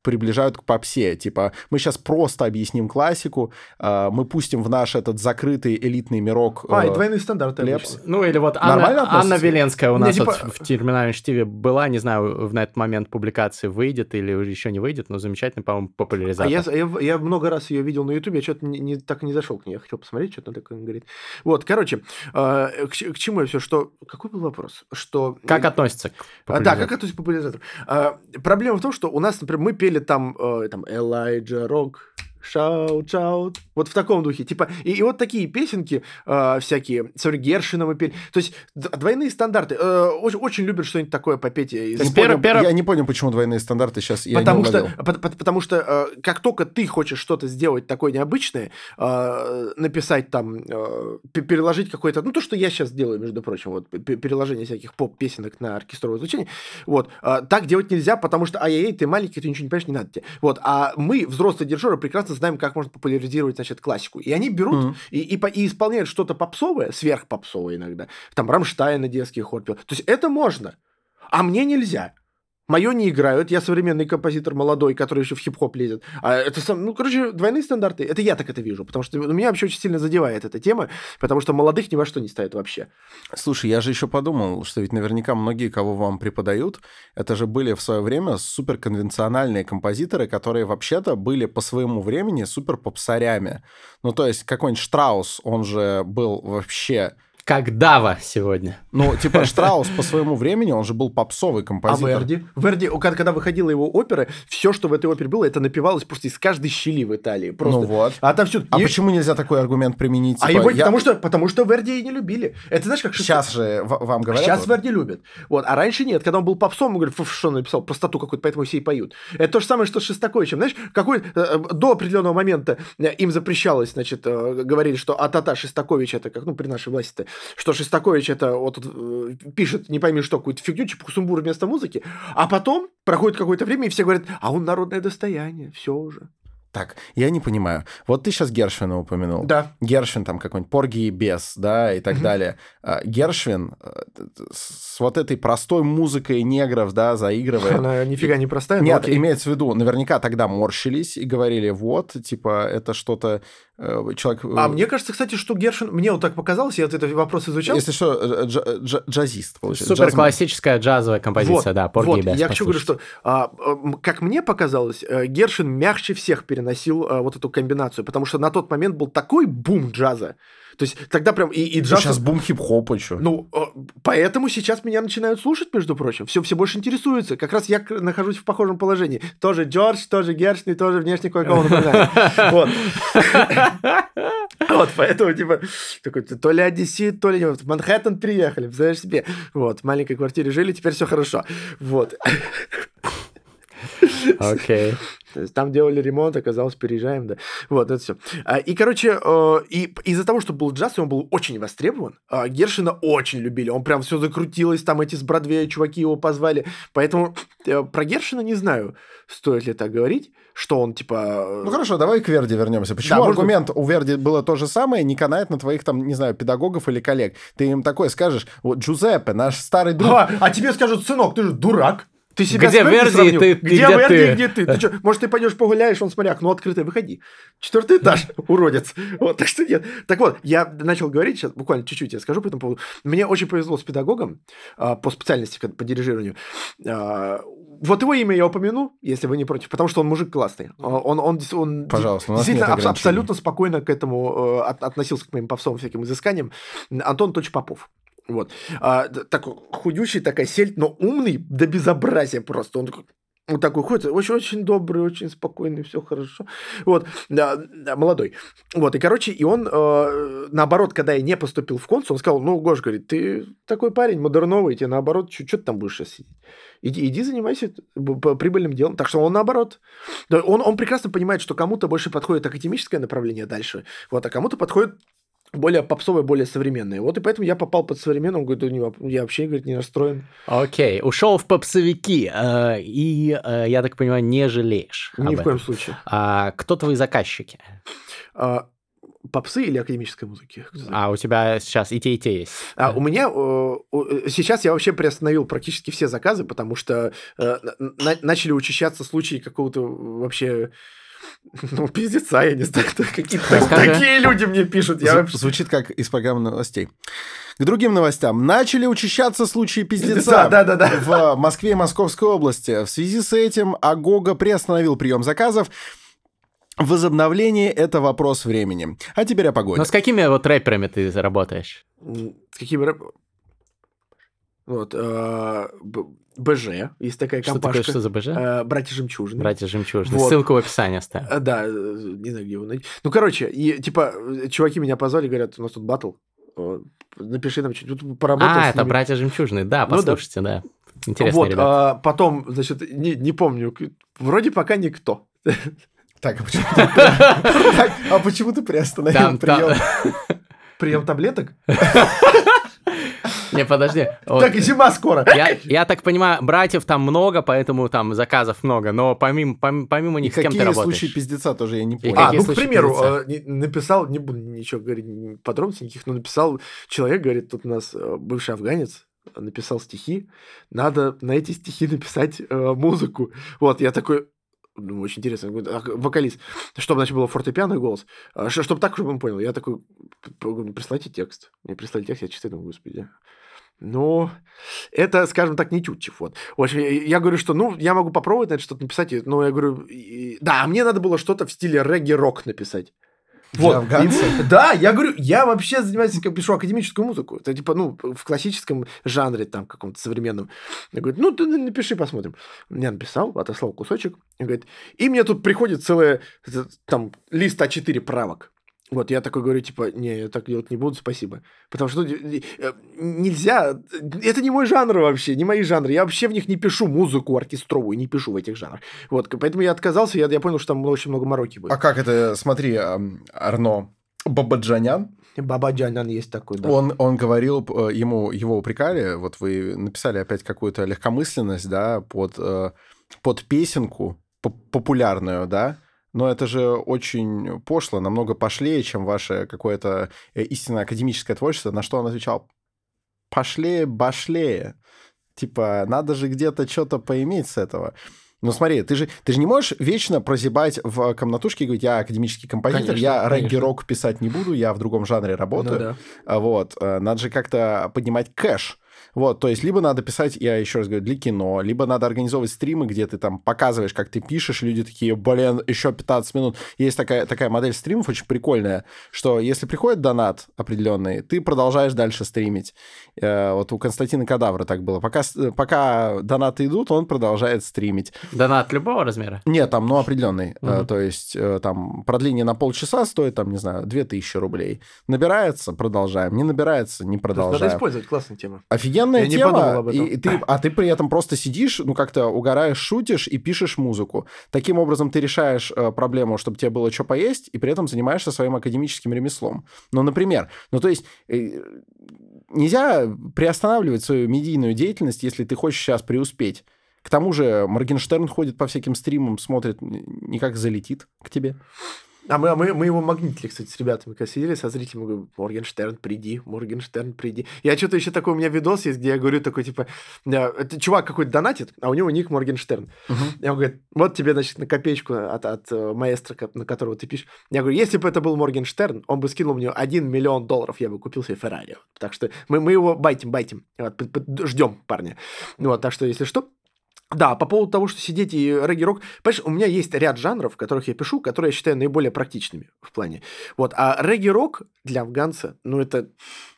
приближают к попсе. Типа, мы сейчас просто объясним классику, э, мы пустим в наш этот закрытый элитный мирок. А, и э, двойные стандарты Лепс. Ну, или вот Нормально Анна, Анна? Веленская у Не, нас типа- вот в терминальном чтиве была, не знаю, в на этот момент публикации выйдет или еще не выйдет, но замечательный, по-моему, А популяризатор. я, я, я много раз ее видел на Ютубе, я что-то не, не- так и не зашел к ней. Я хотел посмотреть, что там такое говорит. Вот, короче, э, к, к чему я все? Что. Какой был вопрос? Что. Как относится к А, Да, популяризатору? как относится к популяризатору? А, проблема в том, что у нас, например, мы пели там, э, там Элайджа Рок, шаут, шаут. Вот в таком духе. Типа, и, и вот такие песенки э, всякие, смотри, Гершина мы пели. То есть двойные стандарты. Э, очень, очень любят что-нибудь такое попеть. Из... Не понял, пер... Я не понял, почему двойные стандарты сейчас я потому не что, по, по, Потому что э, как только ты хочешь что-то сделать такое необычное, э, написать там, э, переложить какое-то... Ну, то, что я сейчас делаю, между прочим, вот, переложение всяких поп-песенок на оркестровое звучание, вот, э, так делать нельзя, потому что, ай-яй, ты маленький, ты ничего не понимаешь, не надо тебе. Вот, а мы, взрослые дирижеры, прекрасно знаем, как можно популяризировать, значит, классику. И они берут mm-hmm. и, и, и исполняют что-то попсовое, сверхпопсовое иногда. Там Рамштайн детский хор пел. То есть это можно, а мне нельзя. Мое не играют, я современный композитор молодой, который еще в хип-хоп лезет. А это, сам, ну, короче, двойные стандарты. Это я так это вижу, потому что меня вообще очень сильно задевает эта тема, потому что молодых ни во что не ставят вообще. Слушай, я же еще подумал, что ведь наверняка многие, кого вам преподают, это же были в свое время суперконвенциональные композиторы, которые вообще-то были по своему времени супер попсарями. Ну, то есть какой-нибудь Штраус, он же был вообще как Дава сегодня. Ну, типа Штраус по своему времени, он же был попсовый композитор. А Верди? Верди, когда выходила его опера, все, что в этой опере было, это напевалось просто из каждой щели в Италии. Просто. Ну вот. А, там все... а и... почему нельзя такой аргумент применить? А типа, а его, я... потому, что, потому что Верди и не любили. Это знаешь, как... Сейчас же вам говорят? Сейчас вот. Верди любят. Вот. А раньше нет. Когда он был попсом, он говорит, что он написал, простоту какую-то, поэтому все и поют. Это то же самое, что с Шестаковичем. Знаешь, какой э, до определенного момента э, им запрещалось, значит, э, говорили, что а-та-та Шестакович, это как, ну, при нашей власти-то, что Шестакович это вот э, пишет, не пойми что, какую-то фигню, типа сумбур вместо музыки, а потом проходит какое-то время, и все говорят, а он народное достояние, все уже. Так, я не понимаю. Вот ты сейчас Гершвина упомянул. Да. Гершвин там какой-нибудь Порги и Бес, да, и так далее. А, Гершвин э, с вот этой простой музыкой негров, да, заигрывает. Она нифига не простая. Нет, окей. имеется в виду, наверняка тогда морщились и говорили, вот, типа, это что-то человек... А э, мне кажется, кстати, что Гершин... Мне вот так показалось, я вот этот вопрос изучал. Если что, дж, дж, джазист, получается. Супер классическая джазовая композиция, вот, да, Порги вот, Я хочу говорю, что, а, как мне показалось, э, Гершин мягче всех переносил а, вот эту комбинацию, потому что на тот момент был такой бум джаза, то есть тогда прям и, и джаз... Сейчас бум хип-хопа, что? Ну, поэтому сейчас меня начинают слушать, между прочим. Все, все больше интересуются. Как раз я нахожусь в похожем положении. Тоже Джордж, тоже Гершни, тоже внешне кое-кого напоминает. Вот. Вот, поэтому, типа, такой, то ли одессит, то ли в Манхэттен приехали, представляешь себе. Вот, в маленькой квартире жили, теперь все хорошо. Вот. Окей. Там делали ремонт, оказалось, переезжаем, да. Вот, это все. А, и, короче, э, и из-за того, что был джаз, и он был очень востребован, а, Гершина очень любили. Он прям все закрутилось, там эти с Бродвея чуваки его позвали. Поэтому э, про Гершина не знаю, стоит ли так говорить, что он типа... Э, ну хорошо, давай к Верди вернемся. Почему да, аргумент может... у Верди было то же самое, не канает на твоих там, не знаю, педагогов или коллег? Ты им такое скажешь, вот Джузеппе, наш старый друг... А, а тебе скажут, сынок, ты же дурак. Ты себя где Верди, ты, где, где Верди, ты? где ты? ты что, может, ты пойдешь погуляешь, он смотря, окно открытое, выходи. Четвертый этаж, уродец. Вот, так что нет. Так вот, я начал говорить, сейчас буквально чуть-чуть я скажу по этому поводу. Мне очень повезло с педагогом а, по специальности, по дирижированию. А, вот его имя я упомяну, если вы не против, потому что он мужик классный. Он, он, он Пожалуйста, действительно аб- абсолютно спокойно к этому э, относился к моим попсовым всяким изысканиям. Антон Точ Попов. Вот. А, такой худющий, такая сельдь, но умный до безобразия просто. Он такой, вот такой ходит, очень, очень добрый, очень спокойный, все хорошо. Вот, да, да, молодой. Вот, и, короче, и он, э, наоборот, когда я не поступил в консул, он сказал, ну, Гош, говорит, ты такой парень модерновый, тебе наоборот, что ты там будешь сидеть? Иди, иди занимайся прибыльным делом. Так что он наоборот. Он, он прекрасно понимает, что кому-то больше подходит академическое направление дальше, вот, а кому-то подходит более попсовые, более современные. Вот и поэтому я попал под современным, говорит, я вообще, говорит, не расстроен. Окей, okay. ушел в попсовики, э, и, э, я так понимаю, не жалеешь Ни в коем случае. А кто твои заказчики? А, попсы или академической музыки? А у тебя сейчас и те, и те есть? А, у меня э, сейчас я вообще приостановил практически все заказы, потому что э, на, начали учащаться случаи какого-то вообще ну, пиздеца, я не знаю, какие-то такие люди мне пишут. Я вообще... Звучит как из программы новостей. К другим новостям. Начали учащаться случаи пиздеца да, да, да. в Москве и Московской области. В связи с этим Агога приостановил прием заказов. Возобновление – это вопрос времени. А теперь о погоде. Но с какими вот рэперами ты работаешь? С какими рэперами? Вот, Б- БЖ, есть такая Что такое, компашка. что за БЖ? Э, Братья Жемчужины. Братья Жемчужины. Вот. Ссылку в описании оставим. Э, Да, э, не знаю, где его найти. Ну, короче, и, типа, э, чуваки меня позвали, говорят, у нас тут батл. Напиши нам что-нибудь, поработал А, с это ними». братья Жемчужины, да, Ну да. послушайте, да. Интересные Вот, ребята. а, потом, значит, не, не помню, вроде пока никто. Так, а почему ты, Так, а почему ты приостановил Там- там- прием? Прием таблеток? Не, подожди. Вот Так и зима скоро. Я, я так понимаю, братьев там много, поэтому там заказов много, но помимо, помимо, помимо И них с кем ты какие работаешь? случаи пиздеца тоже я не понял. А, какие ну, к примеру, пиздеца? э, написал, не буду ничего говорить, подробностей никаких, но написал человек, говорит, тут у нас э, бывший афганец, написал стихи, надо на эти стихи написать э, музыку. Вот, я такой, ну, очень интересно, «А, вокалист, чтобы, значит, было фортепиано и голос, чтобы так, чтобы он понял. Я такой, «П- п- прислайте текст. Мне прислали текст, я читаю, думаю, господи. Ну, это, скажем так, не Тютчев. Вот. В общем, я- говорю, что, ну, я могу попробовать, наверное, что-то написать. Но я говорю, и- да, а мне надо было что-то в стиле регги-рок написать. Афганца? И- да, я говорю, я вообще занимаюсь, как пишу академическую музыку. Это типа, ну, в классическом жанре, там, каком-то современном. Я говорю, ну, ты напиши, посмотрим. Я написал, отослал кусочек. И говорит, и мне тут приходит целый, э, там, лист А4 правок. Вот, я такой говорю, типа, не, я так делать не буду, спасибо. Потому что ну, э, нельзя, это не мой жанр вообще, не мои жанры. Я вообще в них не пишу музыку оркестровую, не пишу в этих жанрах. Вот, поэтому я отказался, я, я понял, что там очень много мороки будет. А как это, смотри, Арно Бабаджанян, Баба Джанян есть такой, да. он, он говорил, э, ему его упрекали, вот вы написали опять какую-то легкомысленность, да, под, э, под песенку поп- популярную, да, но это же очень пошло, намного пошлее, чем ваше какое-то э, истинно академическое творчество, на что он отвечал, пошлее, башлее. Типа, надо же где-то что-то поиметь с этого. Ну смотри, ты же, ты же не можешь вечно прозябать в комнатушке и говорить, я академический композитор, Конечно, я регги-рок писать не буду, я в другом жанре работаю. Ну да. Вот, э, надо же как-то поднимать кэш. Вот, то есть либо надо писать, я еще раз говорю, для кино, либо надо организовывать стримы, где ты там показываешь, как ты пишешь, люди такие, блин, еще 15 минут. Есть такая, такая модель стримов очень прикольная, что если приходит донат определенный, ты продолжаешь дальше стримить. Э, Вот у Константина Кадавра так было. Пока, пока донаты идут, он продолжает стримить. Донат любого размера? Нет, там, ну, определенный. Э, Мгм. То есть, э, там, продление на полчаса стоит, там, не знаю, 2000 рублей. Набирается, продолжаем. Не набирается, не Надо продолжаем. использовать, классная тема. Офигенная Я не тема. подумал об этом. И, ты, а ты при этом просто сидишь, ну, как-то угораешь, шутишь и пишешь музыку. Таким образом, ты решаешь э, проблему, чтобы тебе было что поесть, и при этом занимаешься своим академическим ремеслом. Ну, например, ну, то есть... э, Нельзя приостанавливать свою медийную деятельность, если ты хочешь сейчас преуспеть. К тому же Моргенштерн ходит по всяким стримам, смотрит, никак залетит к тебе. А мы, а мы, мы его магнитили, кстати, с ребятами, когда сидели со зрителями, говорю, Моргенштерн, приди, Моргенштерн, приди. Я что-то еще такой, у меня видос есть, где я говорю такой, типа, э, это чувак какой-то донатит, а у него ник Моргенштерн. И он говорит, вот тебе, значит, на копеечку от, от э, маэстро, на которого ты пишешь. Я говорю, если бы это был Моргенштерн, он бы скинул мне 1 миллион долларов, я бы купил себе Феррари. Так что мы, мы его байтим, байтим. Ждем парня. Вот, так что, если что, да, по поводу того, что сидеть и регги-рок, понимаешь, у меня есть ряд жанров, в которых я пишу, которые я считаю наиболее практичными в плане. Вот, а регги-рок для афганца, ну, это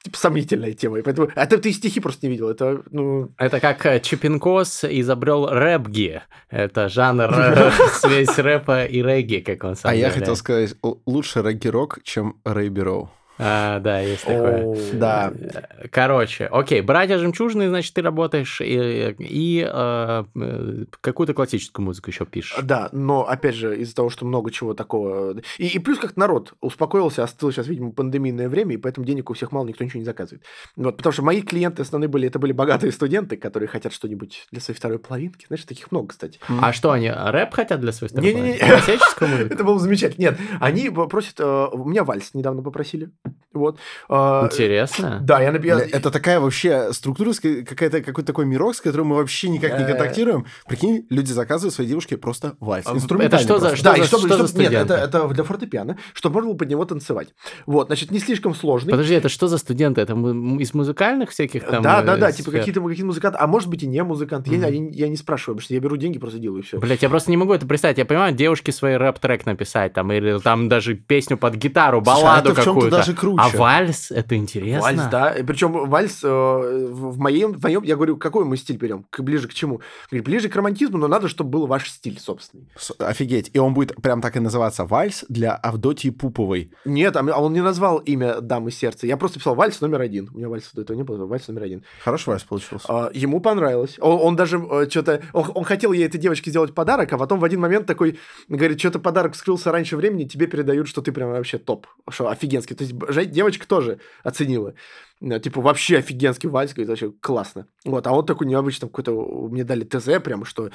типа, сомнительная тема, и поэтому... А ты, ты стихи просто не видел, это, ну... Это как э, Чипинкос изобрел рэпги. Это жанр, э, связь рэпа и регги, как он сам А я хотел сказать, лучше регги-рок, чем Рэй Бироу. А, да, есть такое. Да. Э, Короче, окей, братья жемчужные, значит, ты работаешь и, и э, э, какую-то классическую музыку еще пишешь. Да, но опять же, из-за того, что много чего такого. И, и плюс как народ успокоился, остыл сейчас, видимо, пандемийное время, и поэтому денег у всех мало, никто ничего не заказывает. Вот, потому что мои клиенты основные были, это были богатые студенты, которые хотят что-нибудь для своей второй половинки. Знаешь, таких много, кстати. А что они, рэп хотят для своей стороны? Не-не-не. Классическую музыку? Это было замечательно. Нет, они просят... э, У меня вальс недавно попросили. Вот. Э, Интересно. Да, я написал... Это такая вообще структура, какая-то, какой-то такой мирок, с которым мы вообще никак не контактируем. Прикинь, люди заказывают своей девушке просто вальс. А, это что за- просто. что да, за- и чтобы, что за чтобы- нет, это, студенты? это для фортепиано, чтобы можно было под него танцевать. Вот, значит, не слишком сложный. Подожди, это что за студенты? Это из музыкальных всяких там? да, э, да, да, типа какие-то какие музыканты, а может быть и не музыканты. Я, Мгм. я не- я не спрашиваю, потому что я беру деньги, просто делаю все. Блять, я просто не могу это представить. Я понимаю, девушке свой рэп-трек написать, там, или там даже песню под гитару, Слушай, а балладу какую-то. даже круче. А вальс, это интересно. Вальс, да. Причем вальс э, в моем, в моем, я говорю, какой мы стиль берем? К, ближе к чему? Говорю, ближе к романтизму, но надо, чтобы был ваш стиль собственный. С- Офигеть. И он будет прям так и называться «Вальс для Авдотьи Пуповой». Нет, а он не назвал имя дамы сердца. Я просто писал вальс номер один. У меня вальса до этого не было, вальс номер один. Хороший вальс получился. А, ему понравилось. Он, он даже что-то... Он, он хотел ей, этой девочке, сделать подарок, а потом в один момент такой говорит, что-то подарок скрылся раньше времени, тебе передают, что ты прям вообще топ. Что офигенский. То есть девочка тоже оценила. Э, Типа, вообще офигенский вальс, говорит, вообще классно. Вот, а он такой необычный, какой-то, мне дали ТЗ прям, что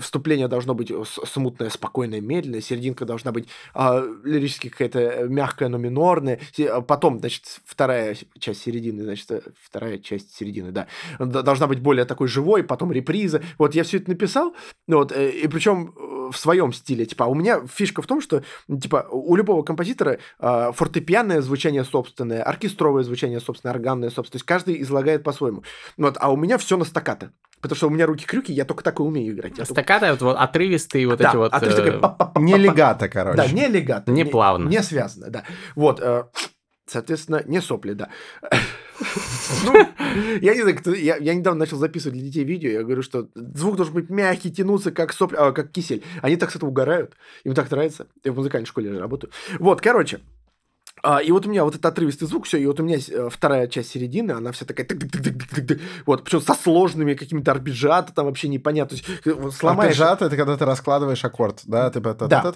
вступление должно быть с- смутное, спокойное, медленное, серединка должна быть а, лирически какая-то мягкая, но минорная. А Потом, значит, вторая часть середины, значит, э, вторая часть середины, да, должна быть более такой живой, потом реприза. Вот я все это написал, вот, э, и причем э, в своем стиле. Типа, а у меня фишка в том, что, типа, у любого композитора а, фортепианное звучание собственное, оркестровое звучание собственное, органное собственное. То есть каждый излагает по-своему. Вот, а у меня все на стаккато. Потому что у меня руки-крюки, я только так и умею играть. Я только- Стаккато, вот, вот отрывистые вот Да, эти вот... такой э. Не легато, короче. Да, не легато. Не плавно. Не связано, да. Вот, э, соответственно, не сопли, да. Ну, я не знаю, кто- я, я недавно начал записывать для детей видео, я говорю, что звук должен быть мягкий, тянуться, как сопли, а, как кисель. Они так с этого угорают, им так нравится. Я в музыкальной школе же работаю. Вот, короче, а, и вот у меня вот этот отрывистый звук, все, и вот у меня э, вторая часть середины, она вся такая, тык-тык-тык-тык-тык-тык. вот, причем со сложными какими-то арпеджиато, там вообще непонятно, то есть, э, вот сломаешь... Арпеджиато — это когда ты раскладываешь аккорд, да? Ты Да.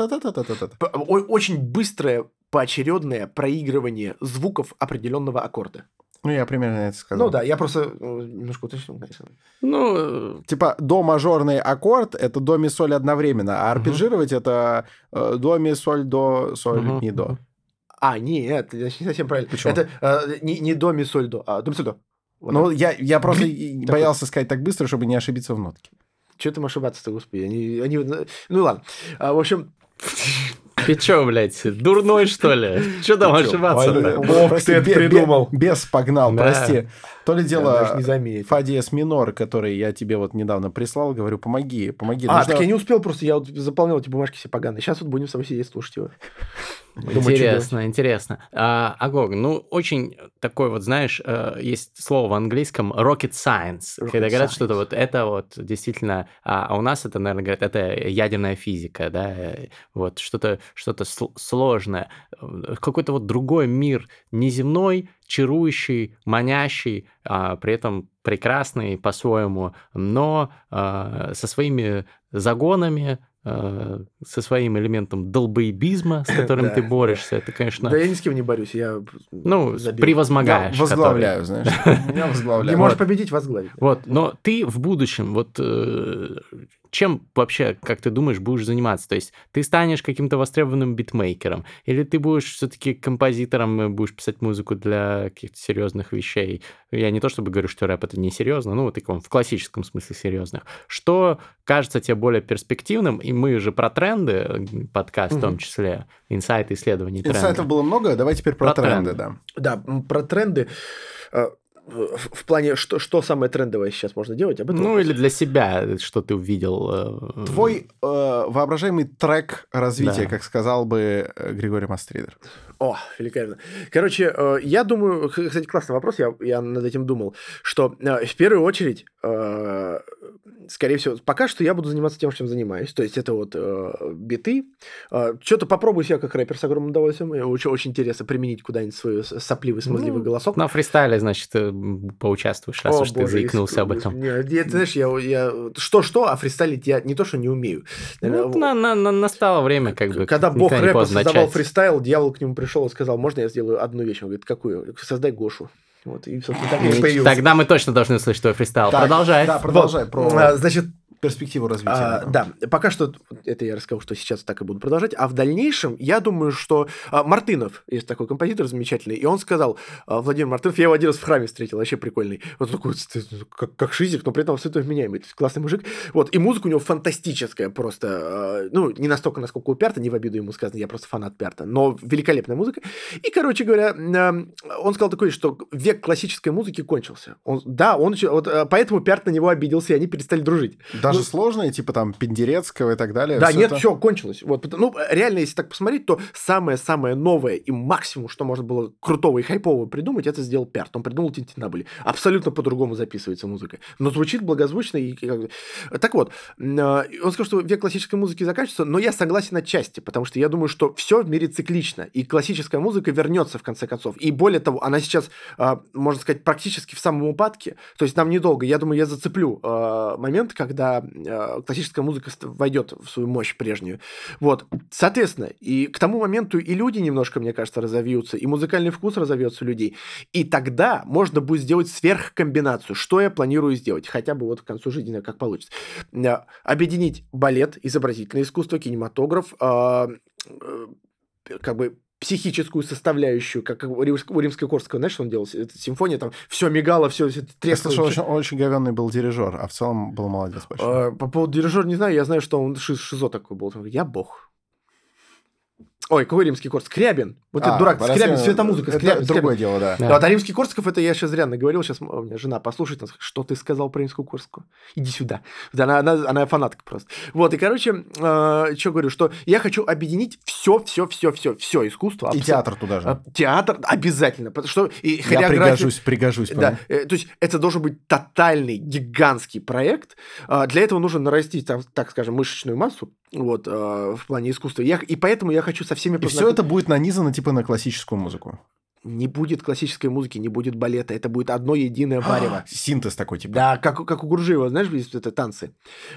очень быстрое поочередное проигрывание звуков определенного аккорда. Ну, я примерно это сказал. Ну да, я просто э, немножко уточнил, конечно. Ну, Типа до мажорный аккорд это до ми соль одновременно, а арпеджировать это э, до ми соль до соль Мгм. ми до. А, нет, это не совсем правильно. Почему? Это э, не, не до ми соль до, а до ми соль до. Вот Ну я я просто боялся сказать так быстро, чтобы не ошибиться в нотке. Ты можешь ошибаться-то, господи? Они, они, ну ладно. А, в общем, ты чё, блядь, дурной, что ли? Чё там ошибаться-то? Ох, ты это придумал. Бес погнал, прости. То ли я дело даже не заметил. фа диез минор, который я тебе вот недавно прислал, говорю, помоги, помоги. А, Нужно- так я не успел просто, я вот заполнял эти бумажки все поганые. Сейчас вот будем с тобой сидеть слушать его. Интересно, интересно. А, Агог, ну, очень такой вот, знаешь, э, есть слово в английском rocket science, Rocket когда говорят что-то вот это вот действительно, а, а у нас это, наверное, говорят, это ядерная физика, да, э, вот что-то что сл- сложное, Э, какой-то вот другой мир, неземной, чарующий, манящий, а, при этом прекрасный по-своему, но а, со своими загонами, а, со своим элементом долбоебизма, с которым Да, ты борешься, это, конечно, Да я ни с кем не борюсь, я... ну, забил. превозмогаешь. Я который. возглавляю, знаешь. Я Не возглавляю. можешь победить, возглавить. Вот, но ты в будущем, вот э, чем вообще, как ты думаешь, будешь заниматься? То есть ты станешь каким-то востребованным битмейкером, или ты будешь все-таки композитором, и будешь писать музыку для каких-то серьезных вещей? Я не то чтобы говорю, что рэп это не серьезно, ну, в таком, в классическом смысле серьезных. Что кажется тебе более перспективным? И мы же про тренды, подкаст в том числе, инсайты, исследования трендов. Инсайтов было много, давай теперь про Про тренды, тренды. да. Да, про тренды. В плане, что, что самое трендовое сейчас можно делать, об этом Ну, вопрос. или для себя, что ты увидел. э, Твой э, воображаемый трек развития, Да. как сказал бы э, Григорий Мастридер. О, великолепно. Короче, э, я думаю, кстати, классный вопрос, я, я над этим думал, что э, в первую очередь, э, скорее всего, пока что я буду заниматься тем, чем занимаюсь, то есть это вот э, биты, Э, что-то попробую себя как рэпер с огромным удовольствием, Мне очень, очень интересно применить куда-нибудь свой сопливый, смазливый Ну, голосок. На фристайле, значит, э, м, поучаствуешь, раз О, уж ты боже, заикнулся об иск- этом. Не, я, ты знаешь, я, я что-что, а фристайлить я не то, что не умею. Ну, Наверное, на- на- на- настало время, как бы. Когда бог рэпа создавал начать. фристайл, дьявол к нему пришел и сказал, можно я сделаю одну вещь? Он говорит, какую? Создай Гошу. Вот, и, собственно, так я и появился. Тогда мы точно должны услышать твой фристайл. Так, Продолжай. Да, продолжай Вот. про А, Значит, перспективу развития. а, да, пока что это я расскажу, что сейчас так и буду продолжать. А в дальнейшем, я думаю, что а, Мартынов, есть такой композитор замечательный, и он сказал, а, Владимир Мартынов, я его один раз в храме встретил, вообще прикольный. Вот такой, как, как шизик, но при этом абсолютно вменяемый. Классный мужик. Вот, и музыка у него фантастическая просто. а, Ну, не настолько, насколько у Пярта, не в обиду ему сказано, я просто фанат Пярта, но великолепная музыка. И, короче говоря, м, он сказал такое, что век классической музыки кончился. Он, да, он вот, а, поэтому Пярт на него обиделся, и они перестали дружить. Даже ну, сложные, типа там Пендерецкого и так далее. Да, всё нет, это- все, кончилось. Вот, ну, реально, если так посмотреть, то самое-самое новое и максимум, что можно было крутого и хайпового придумать, это сделал Пярт. Он придумал Тинтинабули. Абсолютно по-другому записывается музыка. Но звучит благозвучно. И, Так вот, а, он сказал, что век классической музыки заканчивается, но я согласен отчасти, потому что я думаю, что все в мире циклично, и классическая музыка вернется в конце концов. И более того, она сейчас, а, можно сказать, практически в самом упадке. То есть нам недолго. Я думаю, я зацеплю а, момент, когда а, классическая музыка войдет в свою мощь прежнюю. Вот, соответственно, и к тому моменту и люди немножко, мне кажется, разовьются, и музыкальный вкус разовьется у людей. И тогда можно будет сделать сверхкомбинацию, что я планирую сделать, хотя бы вот к концу жизни, как получится. А, Объединить балет, изобразительное искусство, кинематограф, э, как бы психическую составляющую, как у Рим- у Римского-Корского, знаешь, что он делал? Это симфония, там все мигало, все Я трескало. слышал, очень, очень говенный был дирижер, а в целом был молодец большой. А, По поводу дирижера не знаю, я знаю, что он ши- шизо такой был. Я бог. Ой, какой римский корс? Скрябин. Вот А, этот дурак, Борис Скрябин, светомузыка. Это Скрябин, другое Скрябин. дело, да. Да. Вот, а римский Корсков, это я сейчас зря наговорил, сейчас у меня жена послушает, скажет, что ты сказал про римскую Корскую? Иди сюда. Да, Она, она, она фанатка просто. Вот, и, короче, что говорю, что я хочу объединить все, все, все, все, все искусство. И абсо- театр туда же. а, Театр обязательно, потому что и Я хореография- пригожусь, пригожусь. понял. да, э, то есть это должен быть тотальный, гигантский проект. А, Для этого нужно нарастить, там, так скажем, мышечную массу вот, а, в плане искусства. Я, и поэтому я хочу со всеми И все это будет нанизано типа на классическую музыку. Не будет классической музыки, не будет балета. Это будет одно единое варево. Синтез такой, типа. Да, как, как у Гуржиева, знаешь, есть это танцы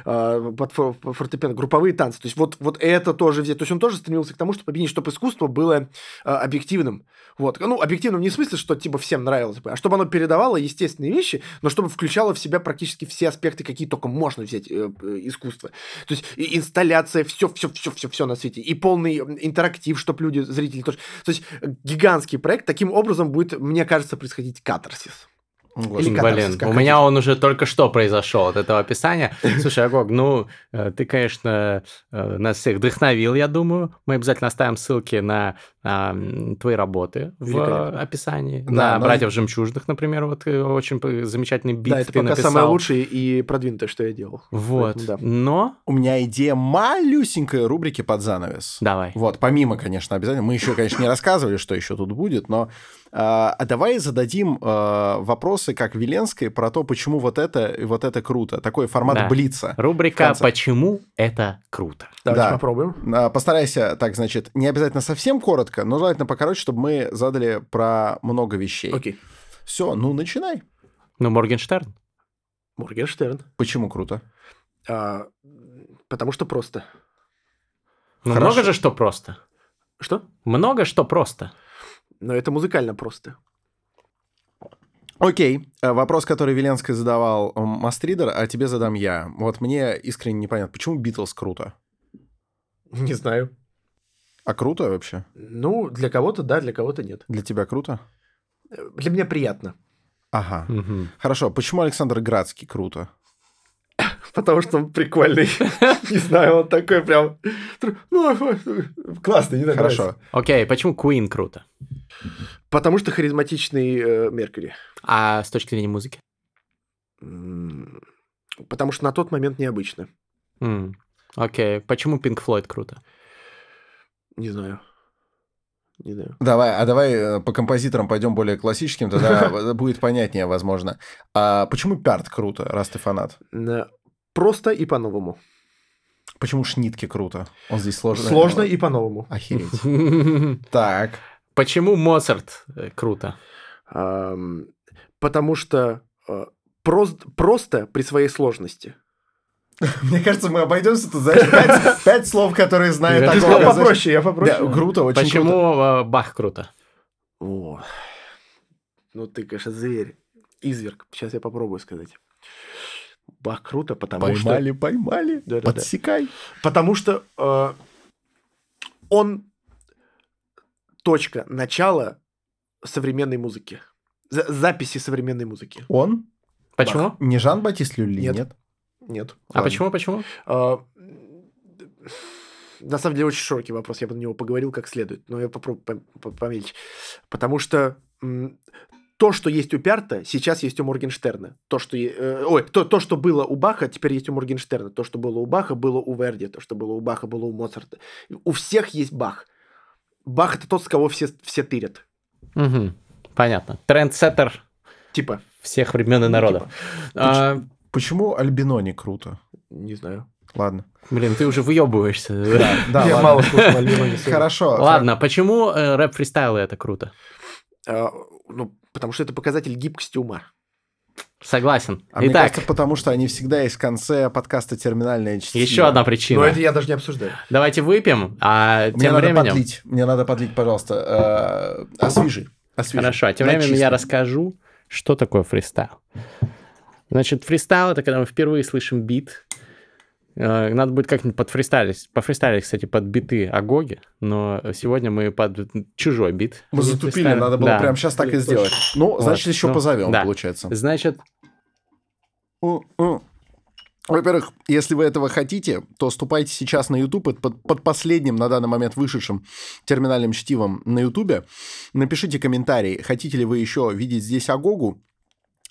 а, под фор- по фортепиано, групповые танцы. То есть вот, вот это тоже взять. То есть он тоже стремился к тому, чтобы объединить, чтобы искусство было а, объективным. Вот. Ну, объективным не в смысле, что типа всем нравилось бы, а чтобы оно передавало естественные вещи, но чтобы включало в себя практически все аспекты, какие только можно взять э, э, искусство. То есть и инсталляция, все, все, все, все, все на свете, и полный интерактив, чтобы люди, зрители тоже. То есть э, гигантский проект. Таким образом будет, мне кажется, происходить катарсис. Господи. Или катарсис, Блин, у хотите. меня он уже только что произошел от этого описания. Слушай, Агог, ну, э, ты, конечно, э, нас всех вдохновил, я думаю. Мы обязательно оставим ссылки на а, м, твои работы в описании. Да, на но- «Братьев жемчужных», например, вот э, очень замечательный бит да, это ты пока написал. самое лучшее и продвинутое, что я делал. Вот, Поэтому да. но... У меня идея малюсенькой рубрики под занавес. Давай. Вот, помимо, конечно, обязательно. Мы еще, конечно, не рассказывали, что еще тут будет, но а, а давай зададим а, вопросы, как Веленской, про то, почему вот это и вот это круто. Такой формат Да. блица. Рубрика. «Почему это круто?» Давайте Да. попробуем. А, Постарайся, так, значит, не обязательно совсем коротко, но желательно покороче, чтобы мы задали про много вещей. Окей. Все, ну начинай. Ну, Моргенштерн. Моргенштерн. Почему круто? А, потому что просто. Ну, Хорошо. много же что просто. Что? Много что просто. Но это музыкально просто. Окей, э, вопрос, который Веленский задавал м, Мастридер, а тебе задам я. Вот мне искренне непонятно, почему Битлз круто? Не знаю. А круто вообще? Ну, для кого-то да, для кого-то нет. Для тебя круто? Э, Для меня приятно. Ага. Мгм. Хорошо, почему Александр Градский круто? Потому что он прикольный. Не знаю, он такой прям... Ну, классный, не знаю, Хорошо. Окей, почему Queen круто? Потому что харизматичный э, Меркьюри. А с точки зрения музыки? Потому что на тот момент необычно. Окей, почему Pink Floyd круто? Не знаю. Не знаю. Давай, а давай э, по композиторам пойдем более классическим, тогда будет понятнее, возможно. А почему Пярт круто, раз ты фанат? Просто и по-новому. Почему Шнитке круто? Он здесь сложно. Сложно и по-новому. Охереть. Так. Почему Моцарт э, круто? Потому что э, прост- просто при своей сложности. Мне кажется, мы обойдемся тут за пять, пять слов, которые Да. Ты такого, сказал знаешь. попроще, я попроще. Да, круто, очень. Почему э, Бах круто? О, ну ты, конечно, зверь. Изверг. Сейчас я попробую сказать. Бах, круто, потому Поймали, поймали. Да-да-да. Подсекай. что... Потому что э, он точка начала современной музыки. За- записи современной музыки. Он? Почему? Не Жан-Батист Люли, Нет. нет? Нет. А Ладно. почему, почему? А, На самом деле очень широкий вопрос, я бы на него поговорил как следует, но я попробую пом- по- помельче. Потому что м, то, что есть у Пярта, сейчас есть у Моргенштерна. То, что, э, ой, то, то, что было у Баха, теперь есть у Моргенштерна. То, что было у Баха, было у Верди. То, что было у Баха, было у Моцарта. У всех есть Бах. Бах это тот, с кого все, все тырят. Угу. Понятно. Трендсеттер Типа. всех времен и Ну, народов. А, Почему Альбино не круто? Не знаю. Ладно. блин, ты уже выебываешься. Да, Я ладно. мало слушал Альбино. Хорошо. Ладно, почему э, рэп-фристайлы это круто? А, ну, потому что это показатель гибкости ума. Согласен. А мне Итак, кажется, потому что они всегда есть в конце подкаста «Терминальное чтиво». еще одна причина. Но это я даже не обсуждаю. Давайте выпьем, а Мне тем надо временем... подлить. Мне надо подлить, пожалуйста. э, Освежи. Освежи. Хорошо, а тем временем я расскажу, что такое фристайл. Значит, фристайл — это когда мы впервые слышим бит. Э, Надо будет как-нибудь подфристайлить. Пофристайлить, кстати, под биты Агоги, но сегодня мы под чужой бит. Мы затупили, надо было Да. прямо сейчас так и сделать. Ну, Вот, значит, еще ну, позовем, да. получается. Значит. Во-первых, если вы этого хотите, то ступайте сейчас на YouTube под, под последним на данный момент вышедшим терминальным чтивом на YouTube. Напишите комментарий, хотите ли вы еще видеть здесь Агогу.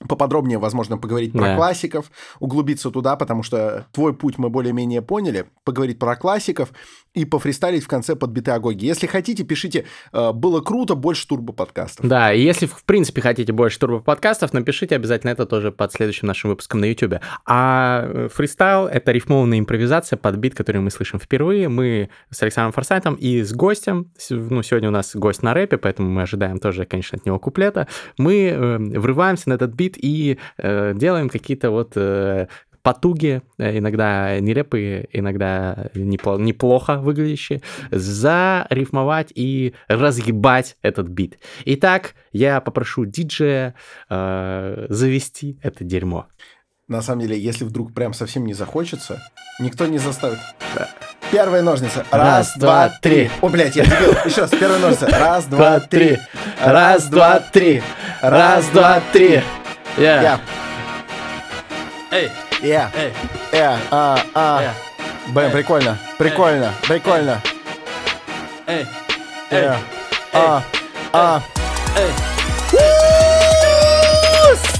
Поподробнее, возможно, поговорить про Да. классиков, углубиться туда, потому что твой путь мы более-менее поняли, поговорить про классиков и пофристайлить в конце под биты Агоги. Если хотите, пишите э, «Было круто, больше турбо-подкастов». да, и если в принципе хотите больше турбо-подкастов, напишите обязательно это тоже под следующим нашим выпуском на YouTube. А э, фристайл — это рифмованная импровизация под бит, который мы слышим впервые. Мы с Александром Форсайтом и с гостем, ну, сегодня у нас гость на рэпе, поэтому мы ожидаем тоже, конечно, от него куплета. Мы э, врываемся на этот бит и делаем какие-то вот потуги, э, иногда нелепые, иногда непло- неплохо выглядящие, зарифмовать и разъебать этот бит. Итак, я попрошу диджея э, завести это дерьмо. На самом деле, если вдруг прям совсем не захочется, никто не заставит. Первые ножницы. Раз, два, три. О, блядь, я дебил. Еще раз, первые ножницы. Раз, два, три. Раз, два, три. Раз, два, три. Я. Эй, Эй, Э. А. А. Блин, прикольно. Прикольно. Прикольно. Эй, Э. А. А. эй.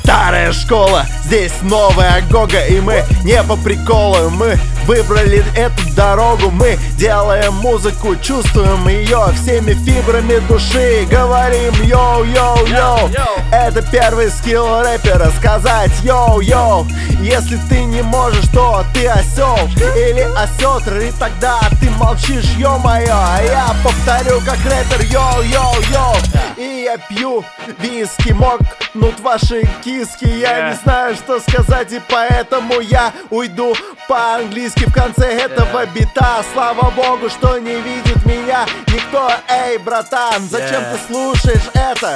Старая школа, здесь новая Агога И мы не по приколу, мы выбрали эту дорогу Мы. Делаем музыку, чувствуем ее всеми фибрами души. Говорим йоу-йоу-йоу Это первый скилл рэпера сказать йоу-йоу Если ты не можешь, то ты осел Или осетр, и тогда ты молчишь, ё-моё. А я повторю как рэпер йоу-йоу-йоу И я пью виски, мокнут ваши киски. Я не знаю, что сказать, и поэтому я уйду по-английски в конце этого бита. Слава богу, что не видит меня никто. Эй, братан, зачем ты слушаешь это?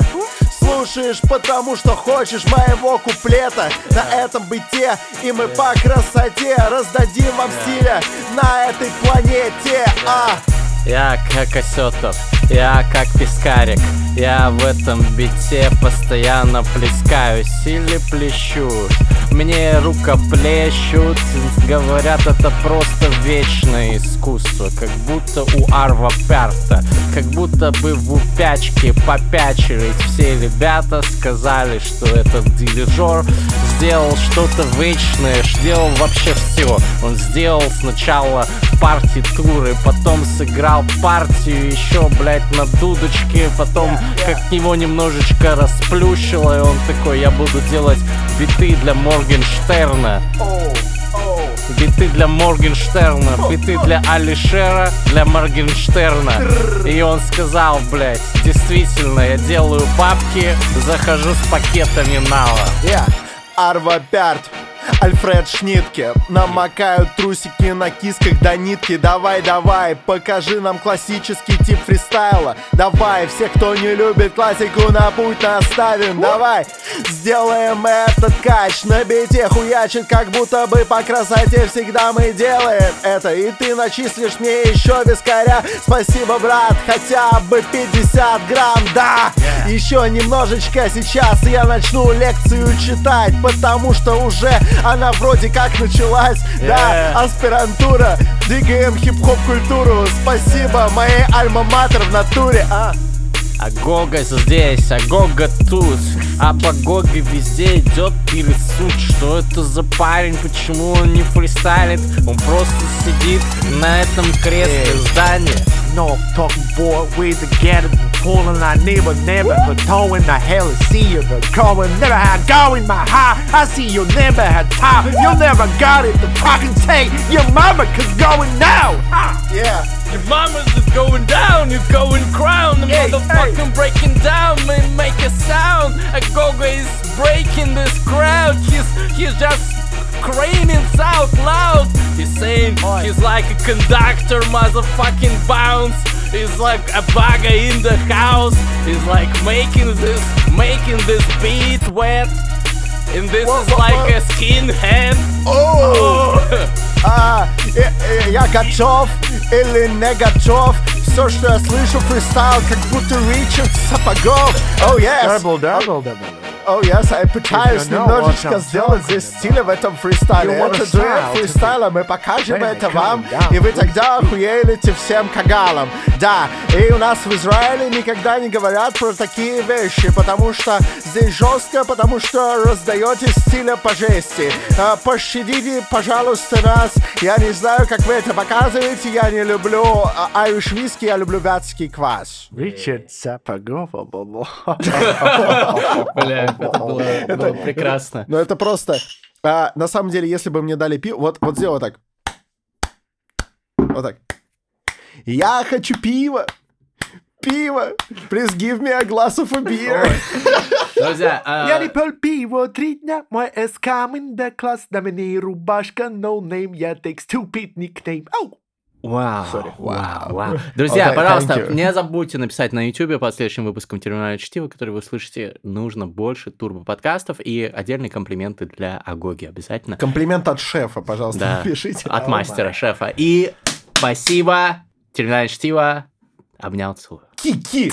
Слушаешь, потому что хочешь моего куплета. На этом бите И мы по красоте раздадим вам стиля На этой планете. А, Я как осетов, я как пескарик. Я в этом бите постоянно плескаюсь или плещу Мне рукоплещут, говорят это просто вечное искусство. Как будто у Арва Перта, как будто бы в упячке попячились Все ребята сказали, что этот дирижер сделал что-то вечное, сделал вообще все Он сделал сначала партитуры, потом сыграл партию еще, блядь, на дудочке Потом как его немножечко расплющило, и он такой, я буду делать биты для Моргенштерна Биты для Моргенштерна, биты для Алишера, для Моргенштерна. И он сказал, блядь, действительно, я делаю бабки, захожу с пакетами нала. Я Арва Пярт Альфред Шнитке. Намокают трусики на кисках до нитки. Давай, давай, покажи нам классический тип фристайла. Давай, все, кто не любит классику, на путь наставим. Давай, сделаем этот кач. На бите хуячит, как будто бы по красоте Всегда мы делаем это. И ты начислишь мне еще вискаря. Спасибо, брат, хотя бы 50 грамм, да. Еще немножечко сейчас я начну лекцию читать Потому что уже она вроде как началась Да, Yeah. аспирантура, двигаем хип-хоп культуру. Спасибо, моей альма-матер в натуре а. Агога здесь, Агога тут Об Агоге везде идет пересуд Что это за парень, почему он не фристайлит? Он просто сидит на этом кресле здания No talking boy with the get pulling I never never but towing the hell and see you but going never had going my high. I see you never had time you never got it the fucking take. Your mama cause going now ha! Yeah. Your mama's is going down, you're going crown. The Hey, motherfucking breaking down, man, make a sound. Agogo is breaking this crowd He's, he's just craning out loud. He's saying he's like a conductor, motherfucking bounce He's like a bagger in the house He's like making this, making this beat wet And this Whoa, is whoa, like whoa. a skinhead О! А, э, э, я готов или не готов? Все, что я слышу, фристайл, как будто Ричард Сапогов. Oh, yes. double double double Oh, yes, я пытаюсь немножечко сделать здесь стиля в этом фристайле. You want Это дуэт фристайла, мы покажем это вам, и вы тогда охуелите всем кагалам. Да, и у нас в Израиле никогда не говорят про такие вещи, потому что здесь жестко, потому что раздаете стиля по жести. А, Пощадите, пожалуйста, нас. Я не знаю, как вы это показываете, я не люблю айриш виски, я люблю вятский квас. Richard Sapagov Бля, это было, было прекрасно Но это просто... а, на самом деле, если бы мне дали пиво... Вот, вот сделай вот так. Вот так. Я хочу пиво! Пиво! Please give me a glass of a beer. Друзья, а, Я не пил пиво три дня, мой S coming the class, на мне рубашка, no name, я take stupid nickname. Ау! Вау, Sorry. вау, вау. Друзья, Okay, пожалуйста, не забудьте написать на YouTube под следующим выпуском Терминального чтива, который вы слышите, нужно больше турбо-подкастов и отдельные комплименты для Агоги обязательно. Комплимент от шефа, пожалуйста, Да, напишите. от мастера, шефа. И спасибо, Терминальное чтиво. Обнял, целую. Ки-ки!